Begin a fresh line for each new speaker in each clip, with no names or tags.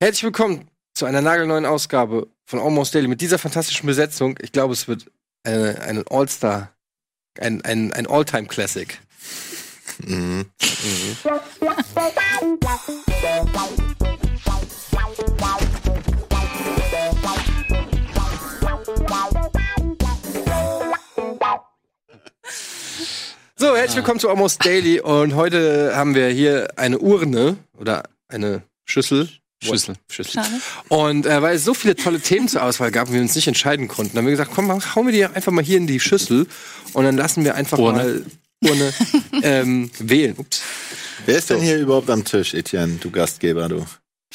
Herzlich willkommen zu einer nagelneuen Ausgabe von Almost Daily mit dieser fantastischen Besetzung. Ich glaube, es wird äh, ein All-Star, ein, ein, ein All-Time-Classic. Mhm. So, herzlich willkommen zu Almost Daily und heute haben wir hier eine Urne oder eine Schüssel.
Schüssel.
Schüssel. Und äh, weil es so viele tolle Themen zur Auswahl gab und wir uns nicht entscheiden konnten, haben wir gesagt, komm, hauen wir die einfach mal hier in die Schüssel und dann lassen wir einfach
Urne.
mal Urne ähm, wählen. Ups.
Wer ist denn hier überhaupt am Tisch, Etienne, du Gastgeber, du?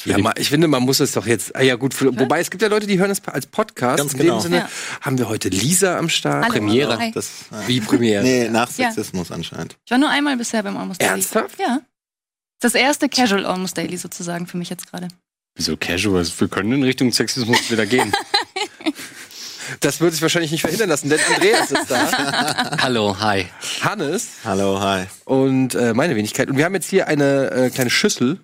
Ja, ma, ich finde, man muss es doch jetzt. Ah ja, gut. Für, wobei es gibt ja Leute, die hören es als Podcast.
Ganz
In
genau.
dem Sinne
Ja.
haben wir heute Lisa am Start.
Hallo.
Premiere.
Das, äh,
Wie Premiere.
nee, nach
Ja.
Sexismus anscheinend.
Ich war nur einmal bisher beim Almost.
Ernsthaft?
Ja. Das erste Casual Almost Daily sozusagen für mich jetzt gerade.
Wieso casual? Wir können in Richtung Sexismus wieder gehen.
Das wird sich wahrscheinlich nicht verhindern lassen, denn Andreas ist da,
Hallo, hi.
Hannes
Hallo, hi.
und äh, meine Wenigkeit. Und wir haben jetzt hier eine äh, kleine Schüssel,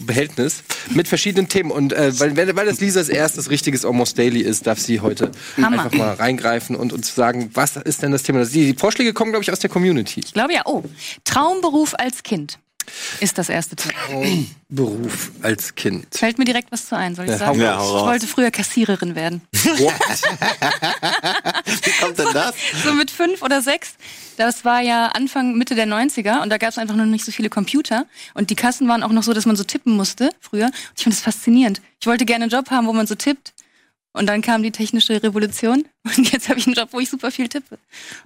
Behältnis, mit verschiedenen Themen. Und äh, weil, weil weil das Lisas erstes richtiges Almost Daily ist, darf sie heute
Hammer.
einfach mal reingreifen und uns sagen, was ist denn das Thema? Die, die Vorschläge kommen, glaube ich, aus der Community.
Ich glaube ja, oh, Traumberuf als Kind ist das erste Thema.
Beruf als Kind.
Fällt mir direkt was zu ein, soll ich
Ja,
sagen?
raus.
ich wollte früher Kassiererin werden.
What?
Wie kommt denn das?
so mit fünf oder sechs. Das war ja Anfang, Mitte der 90er und da gab es einfach noch nicht so viele Computer. Und die Kassen waren auch noch so, dass man so tippen musste früher. Und ich fand das faszinierend. Ich wollte gerne einen Job haben, wo man so tippt. Und dann kam die technische Revolution und jetzt habe ich einen Job, wo ich super viel tippe.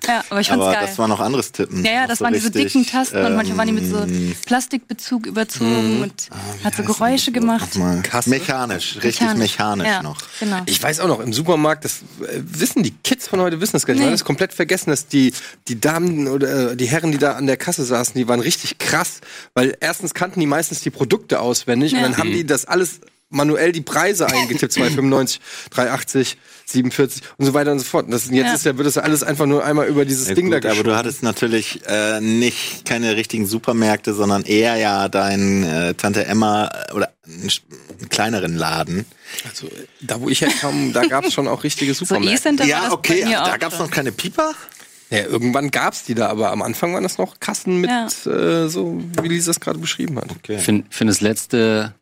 Ja, aber ich fand's
Aber
geil.
das war noch anderes Tippen.
Ja, ja, das
so
waren diese dicken Tasten und manchmal waren die mit so
ähm,
Plastikbezug überzogen und
ah,
hat so Geräusche
das?
gemacht.
Mechanisch, richtig mechanisch,
ja,
noch.
Genau.
Ich weiß auch noch, im Supermarkt, das äh, wissen die Kids von heute, wissen das gar nicht.
Nee.
Man hat es komplett vergessen, dass die, die Damen oder äh, die Herren, die da an der Kasse saßen, die waren richtig krass. Weil erstens kannten die meistens die Produkte auswendig und
Ja.
dann haben die das alles manuell die Preise eingetippt, 2,95, 3,80, 47 und so weiter und so fort. Und das, jetzt
Ja.
ist ja, wird das alles einfach nur einmal über dieses
Ja,
Ding
gut,
da
aber
geschoben.
du hattest natürlich äh, nicht keine richtigen Supermärkte, sondern eher ja dein äh, Tante Emma äh, oder einen, einen kleineren Laden.
Also, da wo ich herkam, da gab es schon auch richtige
So
Supermärkte.
War
ja,
das
okay, aber da gab es noch keine Pieper.
ja, irgendwann gab's die da, aber am Anfang waren das noch Kassen mit,
Ja.
äh, so wie Lisa es gerade beschrieben hat.
Okay.
Ich finde find das letzte,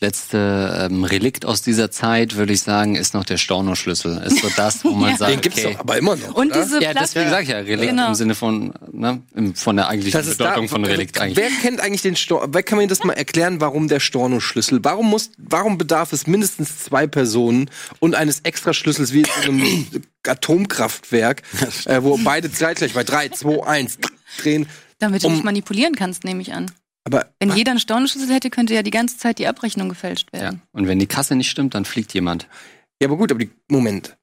letzte ähm, Relikt aus dieser Zeit, würde ich sagen, ist noch der Storno-Schlüssel. Ist so das, wo man
Ja.
sagt,
Den gibt's
okay.
doch aber immer noch.
Und
oder?
diese
Ja, deswegen
Plastik.
sag ich ja, Relikt
Genau.
im Sinne von, ne, von der eigentlichen Bedeutung
da,
von Relikt eigentlich.
Wer kennt eigentlich den Storno? Wer kann mir das mal erklären, warum der Storno-Schlüssel? Warum muss, warum bedarf es mindestens zwei Personen und eines Extraschlüssels wie in einem Atomkraftwerk, äh, wo beide zeitgleich bei drei, zwei, eins drehen?
Damit du
Um-
nicht manipulieren kannst, nehme ich an.
Aber
Wenn jeder einen Stornoschlüssel hätte, könnte ja die ganze Zeit die Abrechnung gefälscht
Ja.
werden.
Und wenn die Kasse nicht stimmt, dann fliegt jemand.
ja, aber gut, aber die Moment.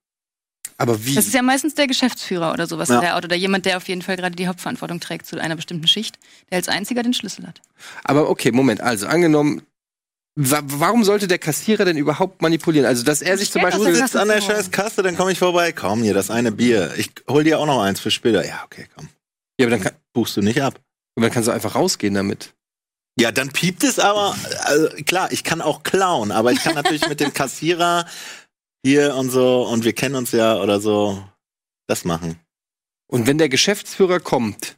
Aber wie?
Das ist ja meistens der Geschäftsführer oder sowas
Ja.
in der Art oder jemand, der auf jeden Fall gerade die Hauptverantwortung trägt zu einer bestimmten Schicht, der als einziger den Schlüssel hat.
Aber okay, Moment. Also angenommen, wa warum sollte der Kassierer denn überhaupt manipulieren? Also dass er sich zum
Du
das
Beispiel
jetzt
sitzt an der scheiß Kasse, dann komme ich vorbei. Komm, hier, das eine Bier. Ich hol dir auch noch eins für später. Ja, okay, komm.
ja, aber dann, kann,
Buchst du nicht ab.
dann kannst du einfach rausgehen damit.
Ja, dann piept es aber. Also, klar, ich kann auch klauen, aber ich kann natürlich mit dem Kassierer hier und so, und wir kennen uns ja oder so, das machen.
Und wenn der Geschäftsführer kommt,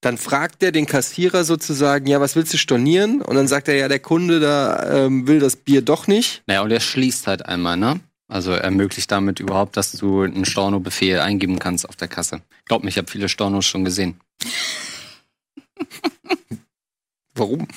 dann fragt er den Kassierer sozusagen, ja, was willst du stornieren? Und dann sagt er, ja, der Kunde da ähm, will das Bier doch nicht.
Naja, und er schließt halt einmal, ne? Also ermöglicht damit überhaupt, dass du einen Storno-Befehl eingeben kannst auf der Kasse. Glaub mir, ich habe viele Stornos schon gesehen.
Warum?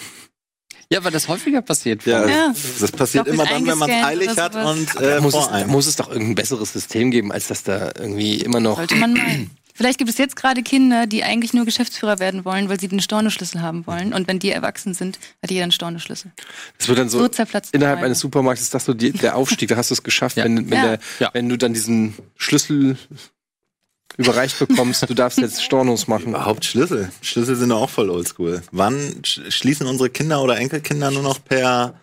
Ja, weil das häufiger passiert.
Ja,
Ja.
das passiert
Doch,
immer dann, wenn man es eilig hat und äh,
muss, es, muss es doch irgendein besseres System geben, als dass da irgendwie immer noch.
Sollte man meinen. Vielleicht gibt es jetzt gerade Kinder, die eigentlich nur Geschäftsführer werden wollen, weil sie den Stornoschlüssel haben wollen. Und wenn die erwachsen sind, hat jeder einen Stornoschlüssel.
Das wird dann so,
So zerplatzt.
innerhalb eines Supermarktes ist das so die, der Aufstieg, da hast du es geschafft,
Ja.
wenn, wenn,
Ja.
der,
Ja.
wenn du dann diesen Schlüssel überreicht bekommst, du darfst jetzt Stornos machen.
Überhaupt Schlüssel. Schlüssel sind doch auch voll oldschool. Wann sch schließen unsere Kinder oder Enkelkinder nur noch per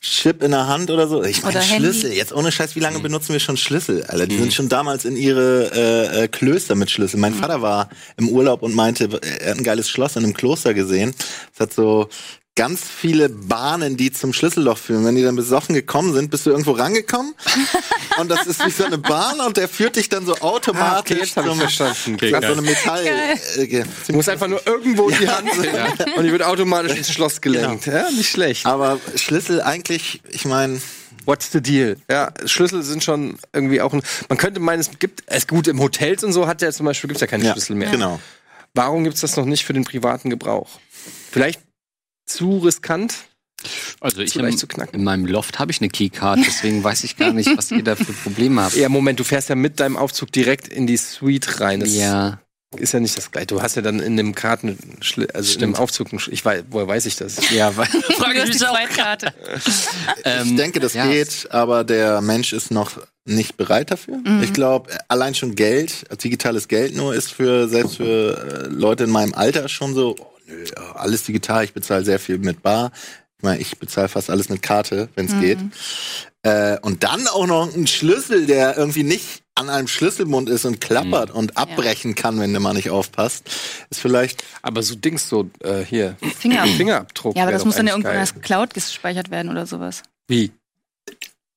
Chip in der Hand oder so? Ich meine
Oder Handy.
Schlüssel. Jetzt ohne Scheiß, wie lange benutzen wir schon Schlüssel? Alter, die sind schon damals in ihre äh, äh, Klöster mit Schlüssel. Mein Vater war im Urlaub und meinte, er hat ein geiles Schloss in einem Kloster gesehen. Es hat so ganz viele Bahnen, die zum Schlüsselloch führen. Wenn die dann besoffen gekommen sind, bist du irgendwo rangekommen und das ist wie so eine Bahn und der führt dich dann so automatisch
jetzt hab ich
zum-
verstanden.
Okay, so eine Metall. Äh,
Du musst einfach nur irgendwo die Hand sehen und die wird automatisch ins Schloss gelenkt. Ja, nicht schlecht.
aber Schlüssel eigentlich, ich meine,
What's the deal? Ja, Schlüssel sind schon irgendwie auch ein. Man könnte meinen, es gibt es gut im Hotels und so hat ja zum Beispiel gibt's ja keine
ja,
Schlüssel mehr.
genau.
Warum gibt's das noch nicht für den privaten Gebrauch? Vielleicht zu riskant.
Also ich im,
zu knacken.
in meinem Loft habe ich eine Keycard, deswegen weiß ich gar nicht, was ihr da für Probleme habt.
Ja, Moment, du fährst ja mit deinem Aufzug direkt in die Suite rein. Das
Ja,
ist ja nicht das gleiche. Du hast ja dann in dem Karten, also in dem
Stimmt.
Aufzug, ich weiß, woher weiß ich das?
ja, weil,
Du hast die Zweitkarte.
ich denke, das
ja.
geht, aber der Mensch ist noch nicht bereit dafür.
Mhm.
Ich glaube, allein schon Geld, digitales Geld nur, ist für selbst für äh, Leute in meinem Alter schon so, nö, ja, alles digital, ich bezahle sehr viel mit Bar. Ich meine, ich bezahle fast alles mit Karte, wenn es
Mhm.
geht. Äh, und dann auch noch ein Schlüssel, der irgendwie nicht an einem Schlüsselbund ist und klappert
Mhm.
und abbrechen kann, wenn du mal nicht aufpasst, ist vielleicht
Aber so Dings, so äh, hier,
Fingerabdruck.
Fingerabdruck.
Ja, aber das muss dann ja irgendwo in der Cloud gespeichert werden oder sowas.
Wie?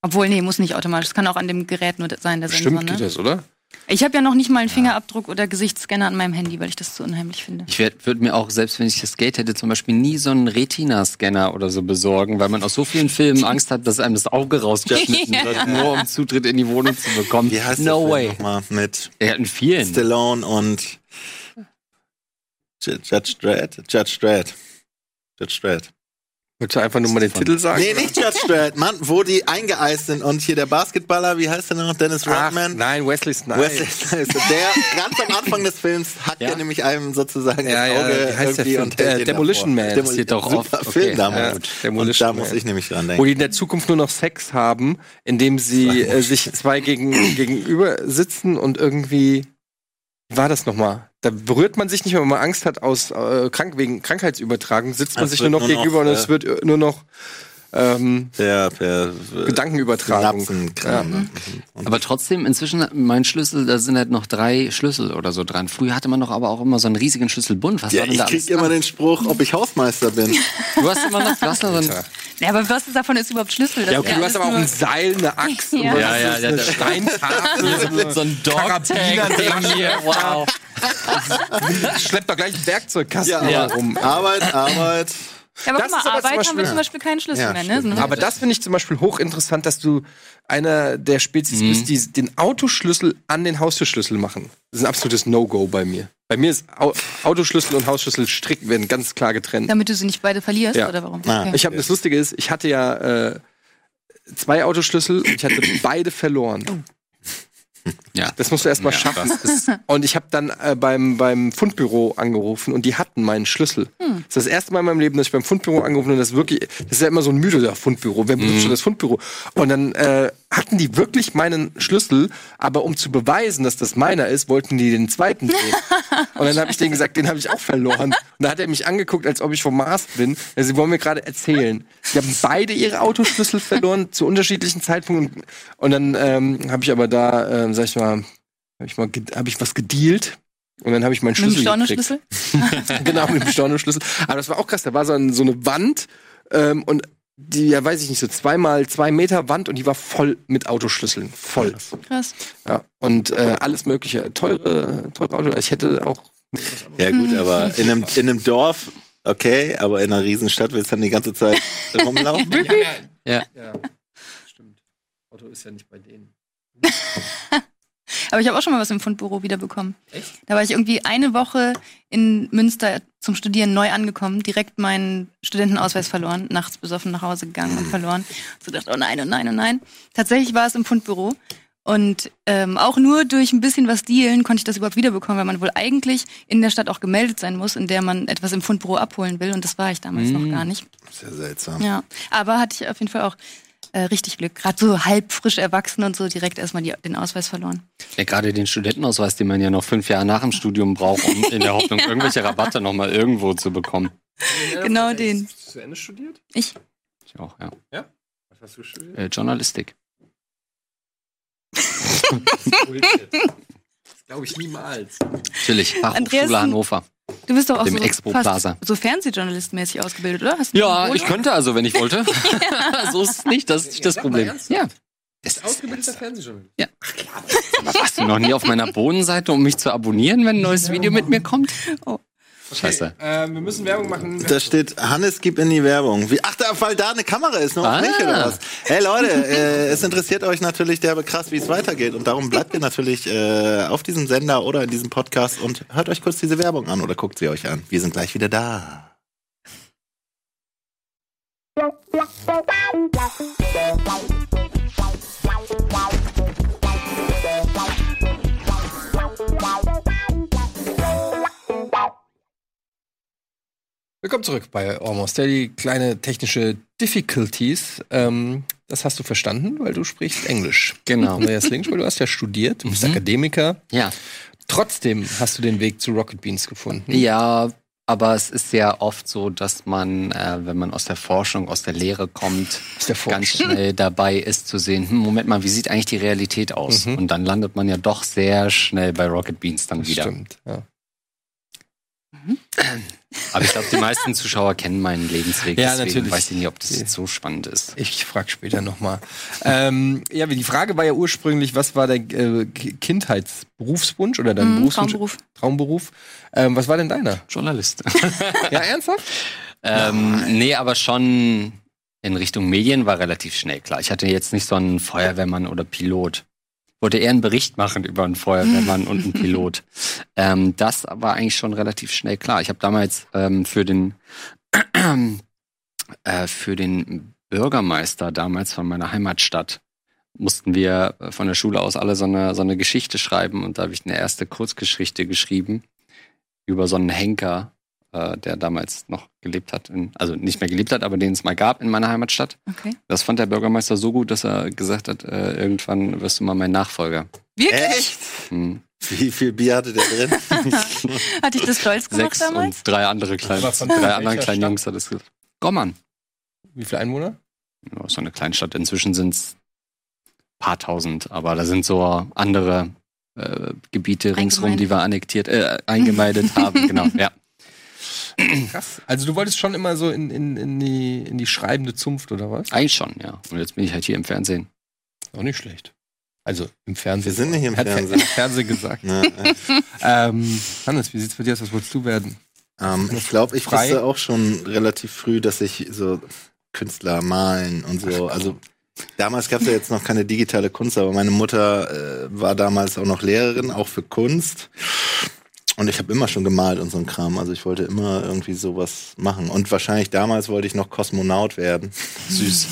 Obwohl, nee, muss nicht automatisch. Das kann auch an dem Gerät nur sein, der
Bestimmt
Sensor,
geht
ne?
das, oder?
Ich habe ja noch nicht mal einen Fingerabdruck oder Gesichtsscanner an meinem Handy, weil ich das so unheimlich finde.
Ich würde mir auch, selbst wenn ich das Geld hätte, zum Beispiel nie so einen Retina-Scanner oder so besorgen, weil man aus so vielen Filmen Angst hat, dass einem das Auge rausgeschnitten
Ja.
wird, nur um Zutritt in die Wohnung zu bekommen.
wie heißt
no
der
way.
Film nochmal mit
Er hat in vielen.
Stallone und Judge Dredd? Judge Dredd. Judge Dredd.
Willst du einfach nur mal den Titel sagen?
Nee, nicht Judge Dredd, Mann, wo die eingeeist sind und hier der Basketballer, wie heißt der noch? Dennis
Ach,
Rodman?
nein, Wesley Snipes.
Wesley Snipes. Der ganz am Anfang des Films hackt
Ja.
er nämlich einem sozusagen
Ja,
das
ja,
Auge
wie heißt der
irgendwie
Film?
und hält
Äh, Demolition
davor.
Man.
Demol-
Passiert doch oft. Okay.
Film
Ja,
damals. und
Demolition
da
Man.
muss ich nämlich dran
Wo
denken.
die in der Zukunft nur noch Sex haben, indem sie äh, sich zwei gegen, gegenüber sitzen und irgendwie. War das nochmal? Da berührt man sich nicht mehr, wenn man Angst hat aus äh, krank, wegen Krankheitsübertragung, sitzt man
Es
sich nur noch
nur noch,
gegenüber und
äh,
es wird äh, nur noch ähm,
Der, der
Gedankenübertragung.
Synapsenkram.
Ja.
Und
Aber trotzdem, inzwischen, mein Schlüssel, da sind halt noch drei Schlüssel oder so dran. Früher hatte man doch aber auch immer so einen riesigen Schlüsselbund. Was
ja,
war denn
ich
da
krieg
alles
immer
dran?
den Spruch, ob ich Hausmeister bin.
Du hast immer noch, so einen,
Ja, aber was davon ist überhaupt Schlüssel? Das
Ja, okay, du hast aber auch ein Seil, eine Axt
Ja.
und
Ja, ja, ja,
eine
der-
Steintafel.
so ein
Karabiner
Dog-Tag hier. Wow.
Schleppt doch gleich einen Werkzeugkasten
Ja,
Ja.
aber
rum.
Arbeit, Arbeit.
Ja, aber
Das
guck mal,
aber
Arbeit haben
Beispiel-
wir zum Beispiel keinen Schlüssel
Ja,
mehr, ne?
stimmt.
Aber das finde ich zum Beispiel hochinteressant, dass du einer der Spezies
Mhm.
bist, die den Autoschlüssel an den Haustürschlüssel machen. Das ist ein absolutes No-Go bei mir. Bei mir ist Au Autoschlüssel und Hausschlüssel strikt werden ganz klar getrennt.
damit du sie nicht beide verlierst,
Ja.
oder warum?
Ah.
Okay.
Ich habe das Lustige ist, ich hatte ja äh, zwei Autoschlüssel und ich hatte beide verloren.
Ja.
Das musst du erst mal
Ja,
schaffen. Und ich habe dann äh, beim, beim Fundbüro angerufen und die hatten meinen Schlüssel. Das ist das erste Mal in meinem Leben, dass ich beim Fundbüro angerufen habe und das wirklich, das ist ja immer so ein Mythos, ja, Fundbüro, wer benutzt schon das Fundbüro? Und dann äh, hatten die wirklich meinen Schlüssel, aber um zu beweisen, dass das meiner ist, wollten die den zweiten sehen. und dann habe ich denen gesagt, den habe ich auch verloren. Und da hat er mich angeguckt, als ob ich vom Mars bin. Also, sie wollen mir gerade erzählen. Die haben beide ihre Autoschlüssel verloren zu unterschiedlichen Zeitpunkten. Und dann ähm, habe ich aber da, ähm, sag ich mal, habe ich mal, hab ich was gedealt. Und dann habe ich meinen
Mit dem
Schlüssel.
Stornoschlüssel?
genau, mit dem Stornoschlüssel. Aber das war auch krass. Da war so, ein, so eine Wand ähm, und die, ja, weiß ich nicht, so zweimal zwei Meter Wand und die war voll mit Autoschlüsseln. Voll.
Krass.
Ja. Und äh, alles mögliche. Teure, teure Auto. Ich hätte auch.
Ja gut, aber in einem, in einem Dorf, okay, aber in einer Riesenstadt willst du dann die ganze Zeit rumlaufen.
Ja.
Ja, stimmt. Auto ist ja nicht bei denen.
Aber ich habe auch schon mal was im Fundbüro wiederbekommen. Echt? Da war ich irgendwie eine Woche in Münster zum Studieren neu angekommen, direkt meinen Studentenausweis verloren, nachts besoffen nach Hause gegangen und verloren. So dachte, oh nein, oh nein, oh nein. Tatsächlich war es im Fundbüro. Und ähm, auch nur durch ein bisschen was dealen konnte ich das überhaupt wiederbekommen, weil man wohl eigentlich in der Stadt auch gemeldet sein muss, in der man etwas im Fundbüro abholen will. Und das war ich damals noch gar nicht.
Sehr seltsam.
Ja, aber hatte ich auf jeden Fall auch äh, richtig Glück. Gerade so halb frisch erwachsen und so direkt erstmal die, den Ausweis verloren.
Ja, gerade den Studentenausweis, den man ja noch fünf Jahre nach dem Studium braucht, um in der Hoffnung, irgendwelche Rabatte noch mal irgendwo zu bekommen.
Genau den.
Hast du zu Ende studiert?
Ich.
Ich auch, ja.
Was hast du studiert?
Äh, Journalistik.
Bullshit. Das glaube ich niemals.
Natürlich. Fachhochschule
Andreas-
Hannover.
Du bist doch auch
Dem
so,
Expo
fast
Plaza.
so Fernsehjournalistmäßig ausgebildet, oder? Hast du
Ja, ich könnte also, wenn ich wollte. so ist es nicht, das ist nicht das Problem. Ja. Das ist
Ausgebildeter Fernsehjournalist.
Warst du noch nie auf meiner Bodenseite, um mich zu abonnieren, wenn ein neues Video mit mir kommt?
Oh.
Scheiße.
Ähm, wir müssen Werbung machen.
Da steht, Hannes, gib in die Werbung. Wie, ach, da, weil da eine Kamera ist, noch
Ah.
nicht, oder was? Hey Leute, äh, es interessiert euch natürlich derbe krass, wie es weitergeht. Und darum bleibt ihr natürlich äh, auf diesem Sender oder in diesem Podcast und hört euch kurz diese Werbung an oder guckt sie euch an. Wir sind gleich wieder da.
Willkommen zurück bei Almost Daily. Kleine technische Difficulties. Ähm, das hast du verstanden, weil du sprichst Englisch.
Genau.
Andreas Links, weil du hast ja studiert, du bist
Mhm.
Akademiker.
Ja.
Trotzdem hast du den Weg zu Rocket Beans gefunden.
Ja, aber es ist ja oft so, dass man, äh, wenn man aus der Forschung, aus der Lehre kommt,
der
ganz schnell dabei ist zu sehen, hm, Moment mal, wie sieht eigentlich die Realität aus?
Mhm.
Und dann landet man ja doch sehr schnell bei Rocket Beans dann
Das
wieder.
Stimmt, ja.
Aber ich glaube, die meisten Zuschauer kennen meinen Lebensweg.
Ja,
deswegen
natürlich.
weiß ich nicht, ob das jetzt so spannend ist.
Ich frage später nochmal. ähm, ja, die Frage war ja ursprünglich, was war der äh, Ki- Kindheitsberufswunsch oder dein
Mhm,
Berufswunsch?
Traumberuf.
Traumberuf. Ähm, was war denn deiner?
Journalist.
Ja, ernsthaft?
ähm, nee, aber schon in Richtung Medien war relativ schnell klar. Ich hatte jetzt nicht so einen Feuerwehrmann oder Pilot. Wollte eher einen Bericht machen über einen Feuerwehrmann und einen Pilot. Ähm, das war eigentlich schon relativ schnell klar. Ich habe damals ähm, für den äh, für den Bürgermeister damals von meiner Heimatstadt mussten wir äh, von der Schule aus alle so eine, so eine Geschichte schreiben und da habe ich eine erste Kurzgeschichte geschrieben über so einen Henker, äh, der damals noch gelebt hat, in, also nicht mehr gelebt hat, aber den es mal gab in meiner Heimatstadt.
Okay.
Das fand der Bürgermeister so gut, dass er gesagt hat, äh, irgendwann wirst du mal mein Nachfolger.
Wirklich?
Echt?
Hm.
Wie viel Bier hatte der drin?
Hat dich das stolz gemacht
Sechs
damals?
und drei andere kleine, drei anderen kleinen? Jungs hat es gesagt. Gommern.
Wie viele Einwohner?
Ja, so eine Kleinstadt. Inzwischen sind es paar tausend, aber da sind so andere äh, Gebiete ringsrum, die wir annektiert, äh, eingemeindet haben. Genau, ja.
Krass. Also du wolltest schon immer so in, in, in, die, in die schreibende Zunft, oder was?
Eigentlich schon, ja. Und jetzt bin ich halt hier im Fernsehen.
Auch nicht schlecht. Also im Fernsehen.
Wir sind nicht im
Hat
Fernsehen.
Im Fernsehen gesagt.
Ja, äh.
ähm, Hannes, wie sieht's bei dir aus? Was wolltest du werden?
Ähm, ich glaube, ich
Frei?
wusste auch schon relativ früh, dass ich so Künstler malen und so. Also damals gab es ja jetzt noch keine digitale Kunst, aber meine Mutter äh, war damals auch noch Lehrerin, auch für Kunst. Und ich habe immer schon gemalt und so ein Kram. Also ich wollte immer irgendwie sowas machen. Und wahrscheinlich damals wollte ich noch Kosmonaut werden.
Süß.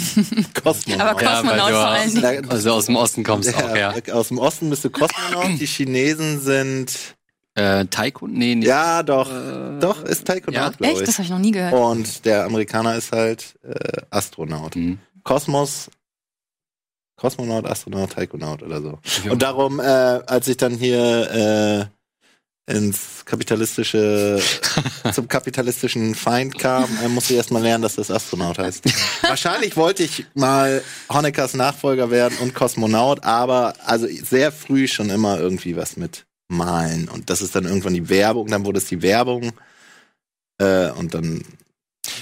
Kosmonaut.
Aber Kosmonaut
du
vor allen Dingen.
also aus dem Osten kommst
ja,
auch, ja.
Aus dem Osten bist du Kosmonaut. Die Chinesen sind.
Äh, Taiko? Nee, nicht.
Ja, doch.
Äh,
Doch, ist Taikonaut,
ja.
Echt?
ich.
Das habe ich noch nie gehört.
Und der Amerikaner ist halt äh, Astronaut.
Hm.
Kosmos, Kosmonaut, Astronaut, Taikonaut oder so. Und darum, äh, als ich dann hier äh, ins kapitalistische, zum kapitalistischen Feind kam, äh, musste ich erst mal lernen, dass das Astronaut heißt. Wahrscheinlich wollte ich mal Honeckers Nachfolger werden und Kosmonaut, aber also sehr früh schon immer irgendwie was mit Malen. Und das ist dann irgendwann die Werbung, dann wurde es die Werbung äh, und dann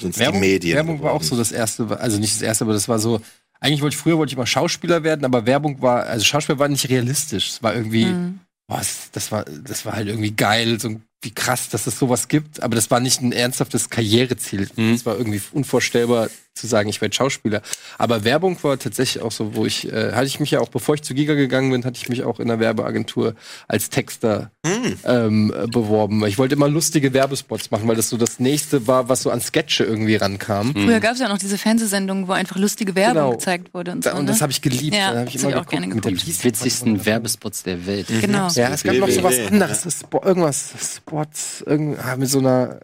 sind es die Medien.
Werbung war auch
geworden.
so das erste, also nicht das erste, aber das war so. Eigentlich wollte ich früher wollte ich mal Schauspieler werden, aber Werbung war, also Schauspieler war nicht realistisch. Es war irgendwie,
Mhm.
Es- das war, das war halt irgendwie geil, so wie krass, dass es sowas gibt. Aber das war nicht ein ernsthaftes Karriereziel.
Mhm.
Es war irgendwie unvorstellbar zu sagen, ich werde Schauspieler. Aber Werbung war tatsächlich auch so, wo ich, äh, hatte ich mich ja auch, bevor ich zu Giga gegangen bin, hatte ich mich auch in der Werbeagentur als Texter
Hm.
ähm, äh, beworben. Ich wollte immer lustige Werbespots machen, weil das so das nächste war, was so an Sketche irgendwie rankam.
Früher gab es ja noch diese Fernsehsendungen, wo einfach lustige Werbung
Genau.
gezeigt wurde und
Da-
so.
Und
ne?
das habe ich geliebt.
Ja,
Da hab ich
das
immer
hab ich auch
geguckt
gerne
mit
geguckt.
Die
Peace-
witzigsten Werbespots der Welt.
Genau.
Ja, es gab noch so was anderes. Irgendwas, Spots, irgend, ah, mit so einer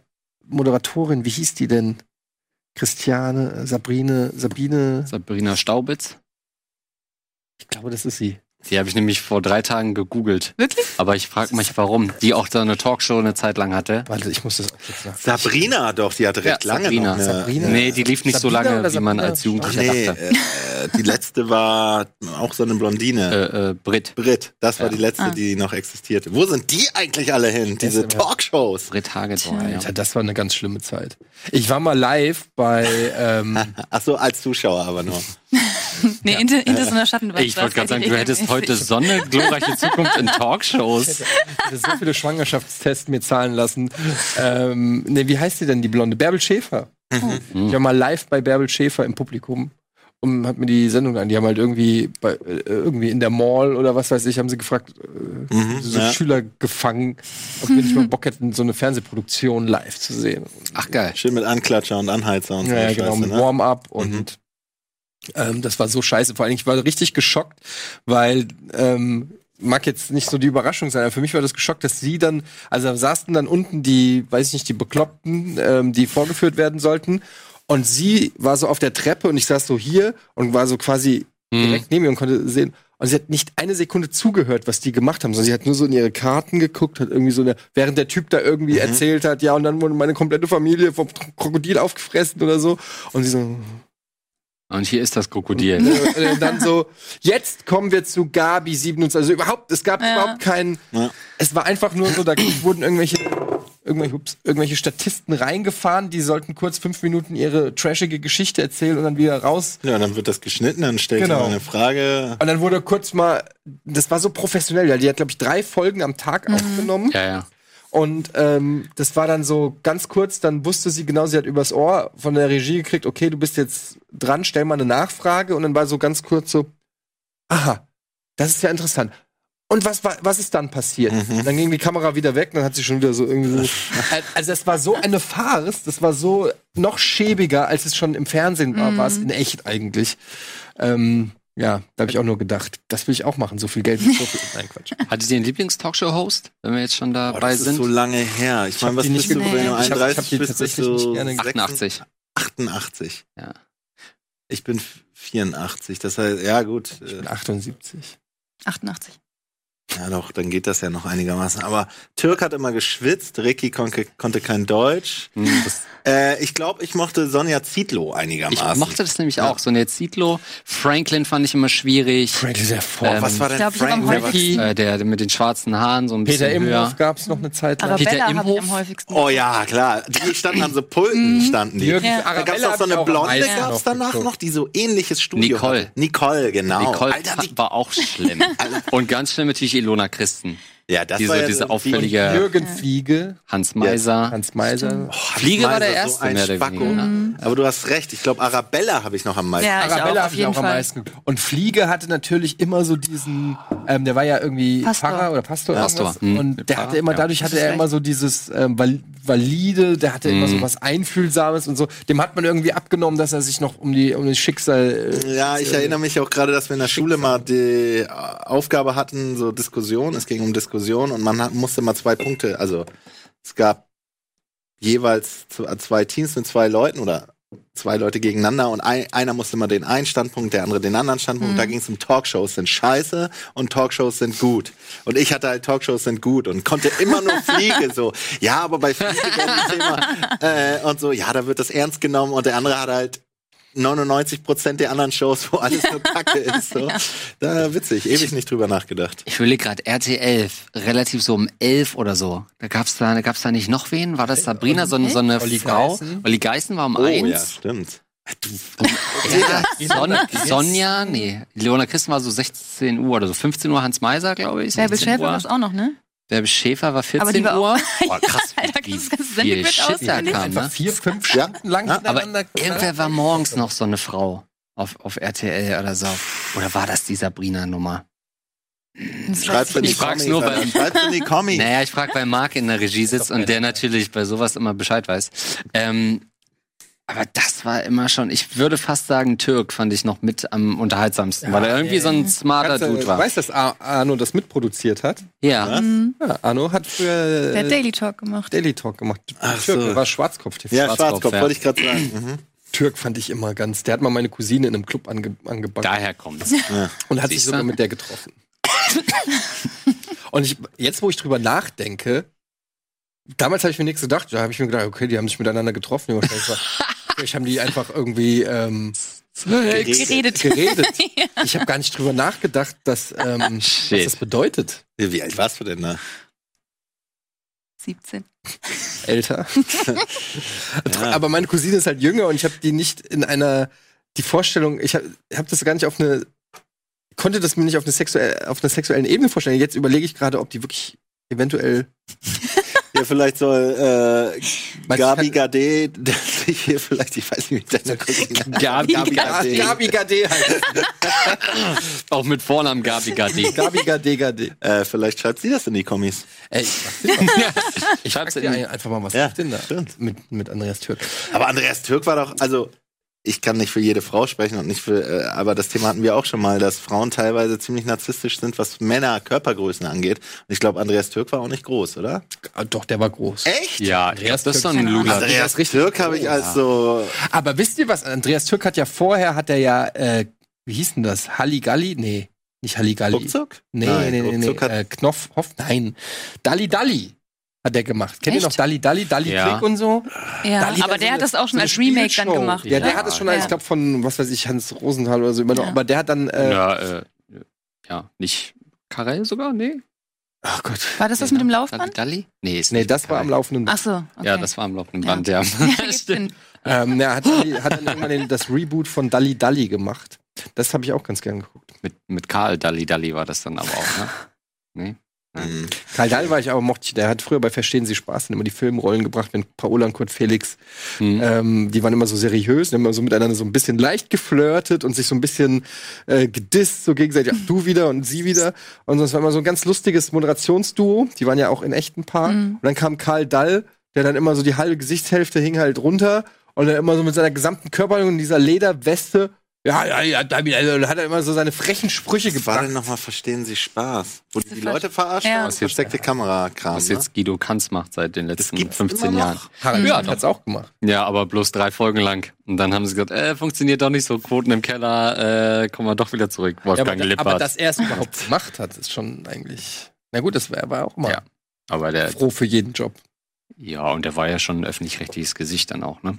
Moderatorin, wie hieß die denn? Christiane, Sabrine, Sabine,
Sabrina Staubitz.
ich glaube, das ist sie.
Die habe ich nämlich vor drei Tagen gegoogelt.
Wirklich?
Aber ich frage mich, warum. Die auch da eine Talkshow eine Zeit lang hatte.
Warte, ich muss das auch jetzt nach.
Sabrina doch, die hatte recht
Ja,
lange
Sabrina.
noch eine,
Sabrina.
Nee, die lief nicht so
Sabrina
lange,
oder
wie man als Jugendlicher
Nee,
dachte.
äh, die letzte war auch so eine Blondine.
Äh, äh, Brit.
Brit, das war
Ja.
die letzte,
Ah.
die noch existierte. Wo sind die eigentlich alle hin? Diese Talkshows.
Brit Hagedorn, ja.
Alter, das war eine ganz schlimme Zeit. Ich war mal live bei, ähm,
Ach so, als Zuschauer aber nur.
Nee, hinter, hinter so einer Schattenwand.
Ich wollte gerade sagen, du hättest heute so eine glorreiche Zukunft in Talkshows.
ich hatte so viele Schwangerschaftstests mir zahlen lassen. Ähm, ne, wie heißt sie denn, die Blonde? Bärbel Schäfer.
Mhm.
Ich war mal live bei Bärbel Schäfer im Publikum und hat mir die Sendung an. Die haben halt irgendwie bei, äh, irgendwie in der Mall oder was weiß ich, haben sie gefragt, äh,
Mhm,
so
ja.
Schüler gefangen, ob wir nicht mal Bock hätten, so eine Fernsehproduktion live zu sehen.
Ach geil.
Schön mit Anklatscher und Anheizer und so.
Ja, ja,
Scheiße,
genau, mit
ne?
Warm-up und ähm, das war so scheiße. Vor allem, ich war richtig geschockt, weil ähm, mag jetzt nicht so die Überraschung sein, aber für mich war das geschockt, dass sie dann, also da saßen dann unten die, weiß ich nicht, die Bekloppten, ähm, die vorgeführt werden sollten. Und sie war so auf der Treppe und ich saß so hier und war so quasi
Mhm.
direkt neben mir und konnte sehen. Und sie hat nicht eine Sekunde zugehört, was die gemacht haben, sondern sie hat nur so in ihre Karten geguckt, hat irgendwie so eine, während der Typ da irgendwie erzählt hat, ja, und dann wurde meine komplette Familie vom Krokodil aufgefressen oder so. Und sie so,
Und hier ist das Krokodil.
äh, dann so, jetzt kommen wir zu Gabi 27. Also überhaupt, es gab
Ja.
überhaupt keinen.
Ja.
Es war einfach nur so, da wurden irgendwelche, irgendwelche, ups, irgendwelche Statisten reingefahren, die sollten kurz fünf Minuten ihre trashige Geschichte erzählen und dann wieder raus.
Ja, dann wird das geschnitten, dann stellt
Genau.
eine Frage.
Und dann wurde kurz mal, das war so professionell, weil die hat, glaube ich, drei Folgen am Tag aufgenommen.
Ja, ja.
Und ähm, das war dann so ganz kurz, dann wusste sie genau, sie hat übers Ohr von der Regie gekriegt, okay, du bist jetzt dran, stell mal eine Nachfrage. Und dann war so ganz kurz so, aha, das ist ja interessant. Und was, war, was ist dann passiert?
Mhm.
Dann ging die Kamera wieder weg, dann hat sie schon wieder so irgendwie so. Also es war so eine Farce, das war so noch schäbiger, als es schon im Fernsehen war, war es in echt eigentlich. Ähm, ja, da habe ich auch nur gedacht, das will ich auch machen, so viel Geld. So viel, nein, Quatsch.
Hattet ihr einen Lieblings-Talkshow-Host, wenn wir jetzt schon dabei
das ist
sind?
so lange her. Ich,
Ich
meine, was
die nicht
bist du,
geguckt.
wenn du
Nee,
ich hab- ich
31
hab
bist, bist
tatsächlich
du
nicht gerne
88.
88.
Ja.
Ich bin 84. Das heißt, ja gut.
Ich
äh,
bin 78.
88.
Ja doch, dann geht das ja noch einigermaßen. Aber Türk hat immer geschwitzt, Ricky konnte, konnte kein Deutsch.
Hm,
Äh, ich glaube, ich mochte Sonja Zietlow
ich
einigermaßen.
mochte das nämlich
Ja.
auch. So eine Zitlo. Franklin fand ich immer schwierig.
Frank ist ja
Ähm,
vor.
Was war denn
Ich glaub, ich hab am
Frank?
häufigsten-
Äh, der, mit den schwarzen Haaren, so ein bisschen
Peter. Imhoff gab es noch eine Zeit lang.
Peter
Arabella ich
Imhoff?
am häufigsten.
Oh ja, klar. Die standen an so Pulten, standen die.
Ja.
Da gab es auch so
ich
eine Blonde, gab es danach noch, die so ähnliches Studio
Nicole.
hatte. Nicole, genau.
Nicole
Alter, die,
war auch schlimm. Und ganz schlimm natürlich Ilona Christen.
Ja, das
Diese,
war ja
diese
so
auffällige
Jürgen Fliege,
Hans Meiser.
Hans Meiser.
Oh,
Fliege war der
Meiser,
erste,
ein Spacko.
weniger. ne?
Aber du hast recht. Ich glaube, Arabella habe ich noch am meisten.
Ja, ich
Arabella
auch,
hab
auf
ich auch am
Fall.
meisten. geguckt. Und Fliege hatte natürlich immer so diesen, ähm, der war ja irgendwie
Pastor.
Pfarrer oder Pastor.
Pastor,
irgendwas.
hm.
Und der
Pfarrer,
hatte immer,
ja.
dadurch hatte er immer so dieses ähm, val valide, der hatte immer
Hm.
so was Einfühlsames und so. Dem hat man irgendwie abgenommen, dass er sich noch um die um das Schicksal. Äh,
Ja, ich erinnere mich auch gerade, dass wir in der Schule mal die äh, Aufgabe hatten, so Diskussion. Es ging um Diskussion und man hat, musste mal zwei Punkte, also es gab jeweils zwei Teams mit zwei Leuten oder zwei Leute gegeneinander und ein, einer musste mal den einen Standpunkt, der andere den anderen Standpunkt. Da ging es um Talkshows sind scheiße und Talkshows sind gut. Und ich hatte halt Talkshows sind gut und konnte immer nur Fliege so. Ja, aber bei Fliege werden die Thema äh, und so, ja, da wird das ernst genommen und der andere hat halt 99 Prozent der anderen Shows, wo alles nur Kacke ist. So. Da witzig, ewig nicht drüber nachgedacht.
Ich will gerade RTL, relativ so um elf oder so. Da gab's da, da gab's da nicht noch wen? War das Sabrina, so, eine- so eine
Olli
Frau?
Geißen?
Olli Geißen war um
Oh
eins.
ja, stimmt.
Ja, Son Sonja, nee. Leona Christen war so 16 Uhr oder so 15 Uhr, Hans Meiser, glaube ich.
Bärbel
16
Schäfer war es auch noch, ne?
Bärbel Schäfer war 14
Aber die war
Uhr.
auch-
Boah, krass,
Alter,
wie viel Shit da kam,
einfach
ne?
vier, fünf. Stunden lang
Ja.
Aber irgendwer war morgens noch so eine Frau auf, auf RTL oder so. Oder war das die Sabrina-Nummer?
Das
Schreib's in die
Ich frag's nur,
Alter.
weil-
Schreib's in die Kommis.
Naja, ich frage, weil Marc in der Regie sitzt und der natürlich bei sowas immer Bescheid weiß. Ähm, aber das war immer schon, ich würde fast sagen, Türk fand ich noch mit am unterhaltsamsten, weil er irgendwie so ein smarter
Kannst du-
Dude war.
Weißt du, dass Ar- Arno das mitproduziert hat?
Ja.
Mhm.
Ja, Arno hat früher
Der Daily Talk gemacht.
Daily Talk gemacht.
Ach
Türk,
so.
war Schwarzkopf TV.
Ja,
Schwarzkopf,
Schwarzkopf,
ja.
wollte ich gerade sagen. Mhm.
Türk fand ich immer ganz. Der hat mal meine Cousine in einem Club ange angebannt
Daher kommt's.
und hat sich
Siehste?
sogar mit der getroffen. Und ich, jetzt, wo ich drüber nachdenke, damals habe ich mir nichts gedacht. Da habe ich mir gedacht, okay, die haben sich miteinander getroffen. Vielleicht haben die einfach irgendwie ähm,
Geredet.
geredet. Ich habe gar nicht drüber nachgedacht, dass, ähm, was das bedeutet.
Wie alt warst du denn da?
17.
Älter.
Ja.
Aber meine Cousine ist halt jünger und ich habe die nicht in einer, die Vorstellung, ich habe hab das gar nicht auf eine, konnte das mir nicht auf, eine sexuell, auf einer sexuellen Ebene vorstellen. Jetzt überlege ich gerade, ob die wirklich eventuell
Ja, vielleicht soll äh, Gabi Gade, der sich hier vielleicht, ich weiß nicht, wie deine Cousine
Gabi,
Gabi Gade.
Gabi Gade halt.
Auch mit Vornamen Gabi Gadi.
Gabi Gade Gade.
Äh, vielleicht schreibt sie das in die Kommis.
Ey, ich ich
Schreib's
dir einfach mal, was
Ja,
ist denn da?
stimmt.
Mit, mit Andreas Türk.
Aber Andreas Türk war doch, also ich kann nicht für jede Frau sprechen und nicht für, äh, aber das Thema hatten wir auch schon mal, dass Frauen teilweise ziemlich narzisstisch sind, was Männer Körpergrößen angeht. Und ich glaube, Andreas Türk war auch nicht groß, oder?
Ah, Doch, der war groß.
Echt?
Ja,
Andreas
das ist doch
Türk.
ein Lula.
Also-
Andreas Türk habe ich als so,
Aber wisst ihr was? Andreas Türk hat ja vorher, hat er ja, äh, wie hieß denn das? Halligalli? Nee, nicht Halligalli.
Ruckzuck?
Nee,
Nein,
nee, nee, nee. Äh, Knopfhoff, nein. Dalli Dalli hat er gemacht. Kennt ihr
Echt?
noch Dalli Dalli, Dalli
Ja.
Click und so?
Ja,
Dalli
aber der hat das auch schon als Remake dann
Spielshow.
gemacht.
Ja, der
Ja,
hat es schon,
ja.
ich glaube, von, was weiß ich, Hans Rosenthal oder so übernommen.
Ja.
Aber der hat dann, äh,
Ja, äh, ja, nicht Karel sogar? Nee.
ach Gott.
War das das mit dem Laufband?
Dalli? Nee, ist
Nee,
nicht
das war am laufenden
Ach so, okay.
Ja, das war am laufenden
Ja.
Band, ja.
Sinn.
Ähm, er hat, hat dann irgendwann den, das Reboot von Dalli Dalli gemacht. Das habe ich auch ganz gern geguckt.
mit, mit Karl Dalli Dalli war das dann aber auch, ne? Nee.
Mhm.
Karl Dahl war ich aber, mochte ich. Der hat früher bei Verstehen Sie Spaß immer die Filmrollen gebracht, wenn Paola und Kurt Felix,
Hm.
ähm, die waren immer so seriös, die haben immer so miteinander so ein bisschen leicht geflirtet und sich so ein bisschen äh, gedisst, so gegenseitig, ach, du wieder und sie wieder. Und das war immer so ein ganz lustiges Moderationsduo. Die waren ja auch in echten Paar.
Mhm.
Und dann kam Karl Dall, der dann immer so die halbe Gesichtshälfte hing halt runter und dann immer so mit seiner gesamten Körperhaltung in dieser Lederweste. Ja, ja, ja, da also, hat er immer so seine frechen Sprüche
Was war
gebracht.
denn nochmal Verstehen Sie Spaß? Wo die, Leute verarscht
Ja.
haben? Versteckte Kamera-Kram,
Was
ne?
jetzt Guido Kanz macht seit den letzten
gibt's
15
immer noch?
Jahren.
Harald
Ja,
hat's auch gemacht.
Ja, aber bloß drei Folgen lang. Und dann haben sie gesagt, äh, funktioniert doch nicht so, Quoten im Keller, äh, kommen wir doch wieder zurück,
Ja, aber,
Wolfgang Lippert.
aber dass er es überhaupt gemacht hat, ist schon eigentlich. Na gut, das war war auch immer
Ja. aber der,
froh für jeden Job.
ja, und der war ja schon ein öffentlich-rechtliches Gesicht dann auch, ne?